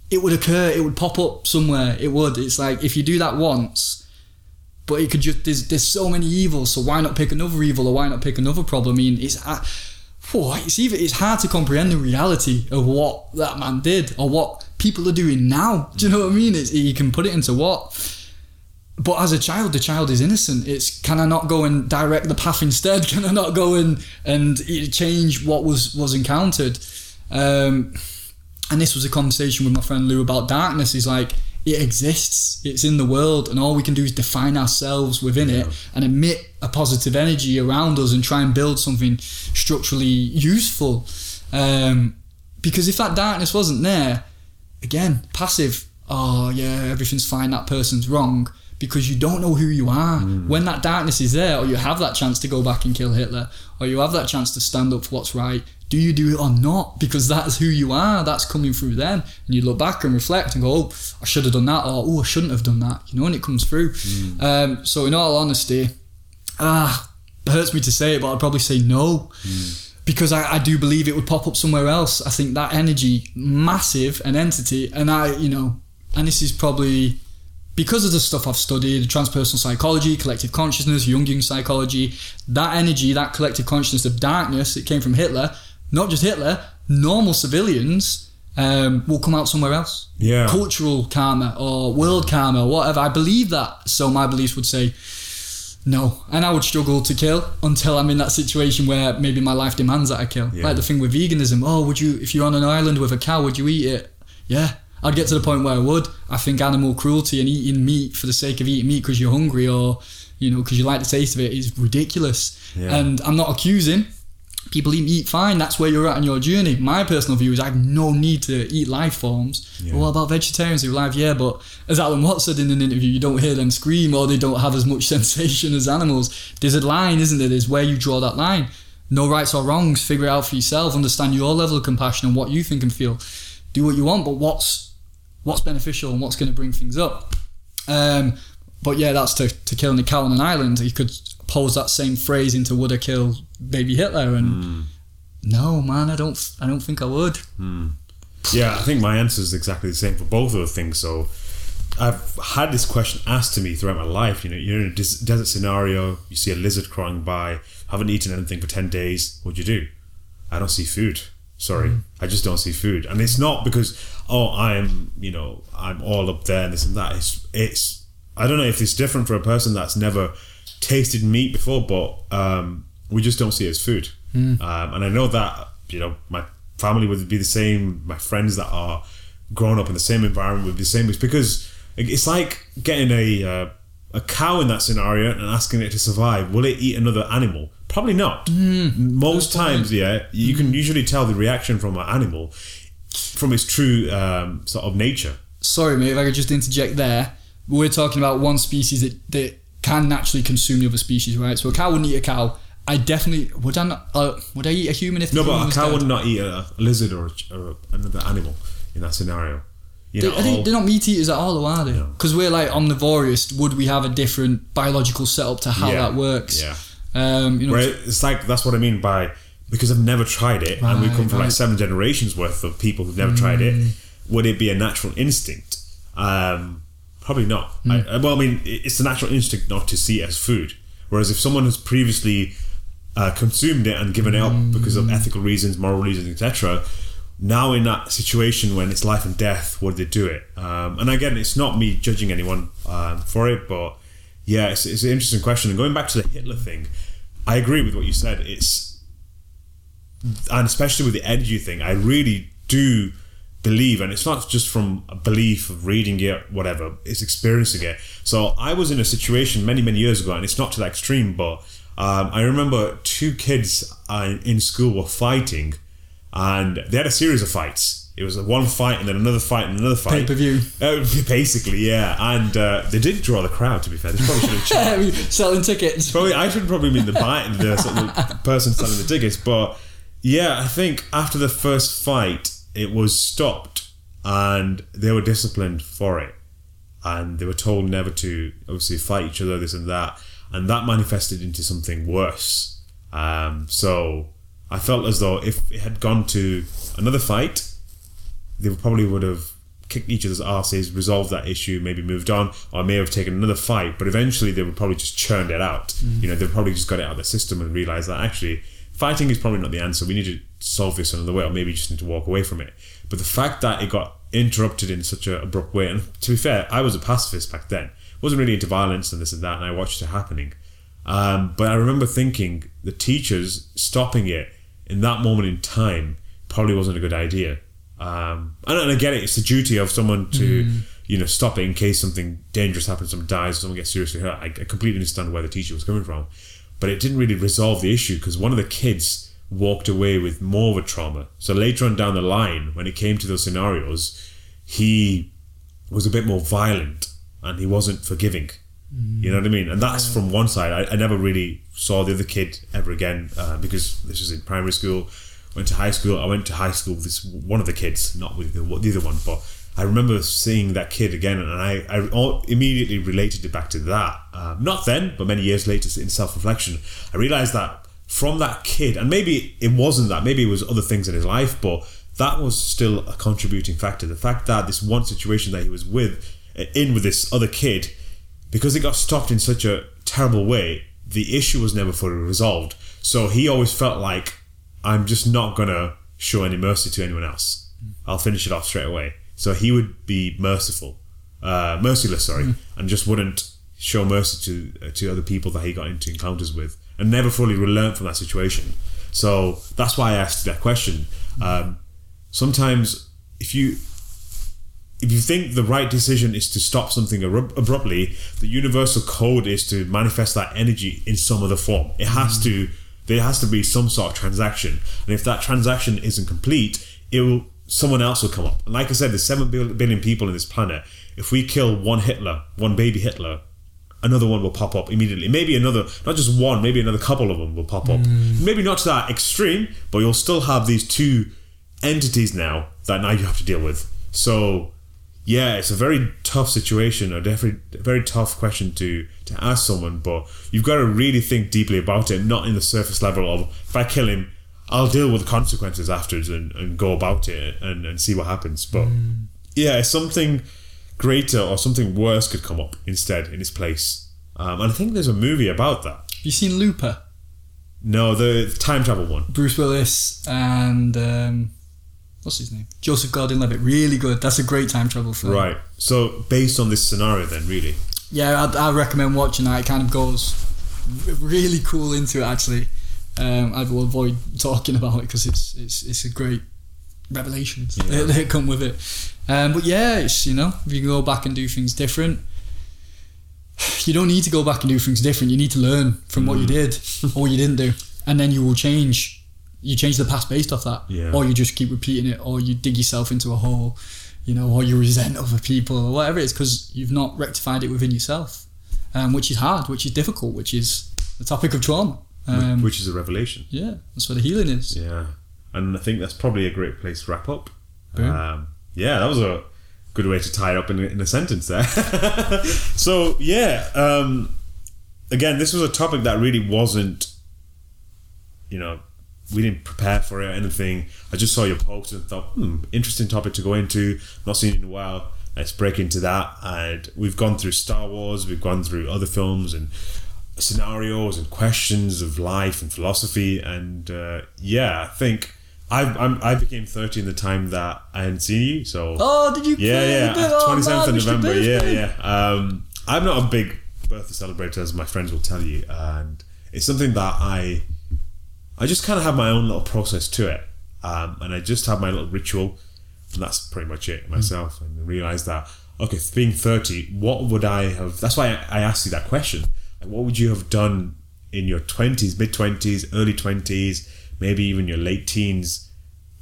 it would occur. It would pop up somewhere. It would. It's like if you do that once, but it could just there's there's so many evils. So why not pick another evil or why not pick another problem? I mean, it's. Uh, Whew, it's even it's hard to comprehend the reality of what that man did or what people are doing now. Do you know what I mean? It's, you can put it into what. But as a child, the child is innocent. It's can I not go and direct the path instead? Can I not go and and change what was was encountered? Um, and this was a conversation with my friend Lou about darkness. He's like it exists, it's in the world, and all we can do is define ourselves within it and emit a positive energy around us and try and build something structurally useful. Um, because if that darkness wasn't there, again, passive, oh yeah, everything's fine, that person's wrong. Because you don't know who you are. When that darkness is there, or you have that chance to go back and kill Hitler, or you have that chance to stand up for what's right, do you do it or not? Because that's who you are, that's coming through them. And you look back and reflect and go, oh, I should have done that, or oh, I shouldn't have done that, you know, and it comes through. Um, so, in all honesty, ah, it hurts me to say it, but I'd probably say no. Because I, I do believe it would pop up somewhere else. I think that energy, massive, an entity, and I, you know, and this is probably because of the stuff I've studied, transpersonal psychology, collective consciousness, Jungian psychology, that energy, that collective consciousness of darkness, it came from Hitler, not just Hitler, normal civilians um, will come out somewhere else. Yeah. Cultural karma or world karma or whatever. I believe that. So my beliefs would say no. And I would struggle to kill until I'm in that situation where maybe my life demands that I kill. Yeah. Like the thing with veganism. Oh, would you, if you're on an island with a cow, would you eat it? Yeah. I'd get to the point where I would. I think animal cruelty and eating meat for the sake of eating meat because you're hungry or, you know, because you like the taste of it is ridiculous. Yeah. And I'm not accusing. People eat meat fine. That's where you're at on your journey. My personal view is I have no need to eat life forms. Yeah. But what about vegetarians who live? Yeah, but as Alan Watts said in an interview, you don't hear them scream or they don't have as much sensation as animals. There's a line, isn't there? There's where you draw that line. No rights or wrongs. Figure it out for yourself. Understand your level of compassion and what you think and feel. Do what you want, but what's what's beneficial and what's going to bring things up. Um, but yeah, that's to, to killing a cow on an island. You could pose that same phrase into would I kill baby Hitler? And hmm. no, man, I don't. I don't think I would. Hmm. Yeah, I think my answer is exactly the same for both of the things. So I've had this question asked to me throughout my life. You know, you're in a des- desert scenario, you see a lizard crawling by, haven't eaten anything for 10 days, what'd you do? I don't see food. Sorry, hmm. I just don't see food. And it's not because, oh, I'm, you know, I'm all up there and this and that. It's, it's, I don't know if it's different for a person that's never tasted meat before, but um, we just don't see it as food. Um, and I know that, you know, my family would be the same, my friends that are grown up in the same environment would be the same. It's because it's like getting a, uh, a cow in that scenario and asking it to survive. Will it eat another animal? Probably not. Most times, yeah, you can usually tell the reaction from an animal from its true um, sort of nature. Sorry, mate, if I could just interject there. We're talking about one species that, that can naturally consume the other species, right? So a cow wouldn't eat a cow. I definitely would. I not, uh, would I eat a human if No, but a cow would not eat a, a lizard or, a, or another animal in that scenario. You They, know, I think all- they're not meat eaters at all, though, are they? No. Because we're like omnivorous. Would we have a different biological setup to how Yeah, that works? yeah. Um, you know, Where it's like that's what I mean by because I've never tried it, and we come from like seven generations worth of people who've never tried it. Would it be a natural instinct? Um, probably not. I, well, I mean, it's a natural instinct not to see it as food. Whereas if someone has previously uh, consumed it and given it up because of ethical reasons, moral reasons, etc., now in that situation when it's life and death, would they do it? Um, and again, it's not me judging anyone um, for it, but yeah, it's, it's an interesting question. And going back to the Hitler thing, I agree with what you said. It's and especially with the energy thing, I really do believe, and it's not just from a belief of reading it, whatever, it's experiencing it. So I was in a situation many, many years ago, and it's not to that extreme, but um, I remember two kids uh, in school were fighting, and they had a series of fights. It was one fight and then another fight and another fight. Pay-per-view. Uh, basically, yeah. And uh, they did draw the crowd. To be fair, they probably should have selling tickets. Probably, I should probably mean the buy the, sort of the person selling the tickets, but yeah, I think after the first fight, it was stopped, and they were disciplined for it, and they were told never to obviously fight each other, this and that, and that manifested into something worse. Um, so I felt as though if it had gone to another fight, they probably would have kicked each other's asses, resolved that issue, maybe moved on, or may have taken another fight. But eventually, they would probably just churned it out. You know, they've probably just got it out of the system and realized that actually fighting is probably not the answer. We need to solve this another way, or maybe just need to walk away from it. But the fact that it got interrupted in such an abrupt way, and to be fair, I was a pacifist back then, wasn't really into violence and this and that, and I watched it happening. Um, but I remember thinking the teachers stopping it in that moment in time probably wasn't a good idea Um, and, and I get it; it's the duty of someone to, you know, stop it in case something dangerous happens, someone dies, someone gets seriously hurt. I, I completely understand where the teacher was coming from, but it didn't really resolve the issue because one of the kids walked away with more of a trauma. So later on down the line, when it came to those scenarios, he was a bit more violent and he wasn't forgiving. You know what I mean? And that's from one side. I, I never really saw the other kid ever again uh, because this was in primary school. Went to high school. I went to high school with this one of the kids, not with the, the other one, but I remember seeing that kid again, and I, I immediately related it back to that. Uh, not then, but many years later in self reflection, I realized that from that kid, and maybe it wasn't that, maybe it was other things in his life, but that was still a contributing factor. The fact that this one situation that he was with, Uh, in with this other kid, because it got stopped in such a terrible way, the issue was never fully resolved. So he always felt like, I'm just not gonna show any mercy to anyone else. Hmm. I'll finish it off straight away. So he would be merciful, uh, merciless, sorry, hmm. and just wouldn't show mercy to uh, to other people that he got into encounters with, and never fully learned from that situation. So that's why I asked that question. Hmm. Um, sometimes, if you if you think the right decision is to stop something abru- abruptly, the universal code is to manifest that energy in some other form. It has mm. to, there has to be some sort of transaction, and if that transaction isn't complete, it will someone else will come up. And like I said, there's seven billion people in this planet. If we kill one Hitler, one baby Hitler, another one will pop up immediately. Maybe another, not just one, maybe another couple of them will pop up. Mm. Maybe not to that extreme, but you'll still have these two entities now that now you have to deal with. So, yeah, it's a very tough situation, a very, very tough question to to ask someone. But you've got to really think deeply about it, not in the surface level of if I kill him, I'll deal with the consequences afterwards and, and go about it and, and see what happens. But yeah, something greater or something worse could come up instead in its place. Um, and I think there's a movie about that. Have you seen Looper? No, the time travel one. Bruce Willis and um, what's his name? Joseph Gordon-Levitt. Really good. That's a great time travel film. Right. So based on this scenario, then really. Yeah, I'd, I recommend watching that. It kind of goes really cool into it. Actually, um, I will avoid talking about it because it's it's it's a great revelations Yeah. that, that come with it. Um, but yeah, it's you know if you can go back and do things different. You don't need to go back and do things different. You need to learn from what you did or what you didn't do, and then you will change. You change the past based off that, Yeah. or you just keep repeating it, or you dig yourself into a hole, you know, or you resent other people or whatever it is because you've not rectified it within yourself, um, which is hard, which is difficult, which is the topic of trauma. Um, which is a revelation. yeah, that's where the healing is. Yeah, and I think that's probably a great place to wrap up. Um, yeah, that was a good way to tie it up in, a- in a sentence there. so yeah, um, again, this was a topic that really wasn't, you know, we didn't prepare for it or anything. I just saw your post and thought, hmm, interesting topic to go into. Not seen it in a while. Let's break into that. And we've gone through Star Wars, we've gone through other films and scenarios and questions of life and philosophy. And uh, yeah, I think I I'm, I became 30 in the time that I hadn't seen you. So Oh, did you? yeah, yeah, Oh, twenty seventh of November. Yeah, yeah. Um, I'm not a big birthday celebrator, as my friends will tell you, and it's something that I, I just kind of have my own little process to it, um, and I just have my little ritual, and that's pretty much it myself. And I realize that okay, being thirty, what would I have? That's why I, I asked you that question. Like, what would you have done in your twenties, mid twenties, early twenties, maybe even your late teens?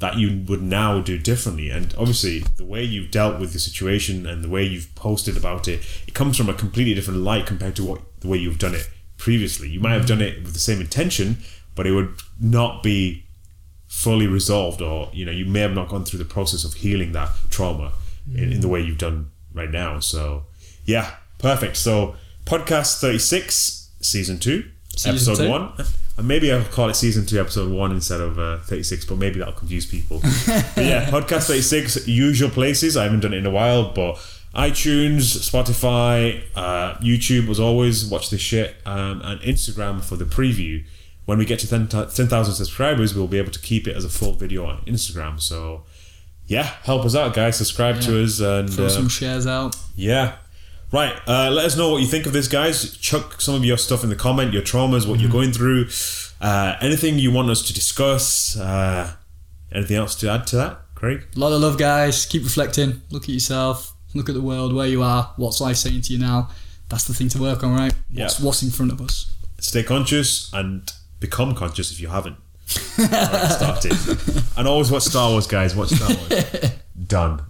that you would now do differently. And obviously, the way you've dealt with the situation and the way you've posted about it, it comes from a completely different light compared to what the way you've done it previously. You might have done it with the same intention, but it would not be fully resolved, or you know, you may have not gone through the process of healing that trauma in, in the way you've done right now. So, yeah, perfect. So, podcast thirty six, season two, Season episode two. one. And maybe I'll call it season two, episode one instead of uh, 36, but maybe that'll confuse people. but yeah, podcast 36, usual places. I haven't done it in a while, but iTunes, Spotify, uh, YouTube, as always, watch this shit, um, and Instagram for the preview when we get to 10,000 subscribers, we'll be able to keep it as a full video on Instagram. So, yeah, help us out, guys. Subscribe yeah. to us and throw uh, some shares out. Yeah. Right. Uh, let us know what you think of this, guys. Chuck some of your stuff in the comment, your traumas, what mm-hmm. you're going through, uh, anything you want us to discuss. Uh, anything else to add to that, Craig? A lot of love, guys. Keep reflecting. Look at yourself. Look at the world, where you are. What's life saying to you now? That's the thing to work on, right? What's, yeah. what's in front of us? Stay conscious and become conscious if you haven't started. And always watch Star Wars, guys. Watch Star Wars. Done.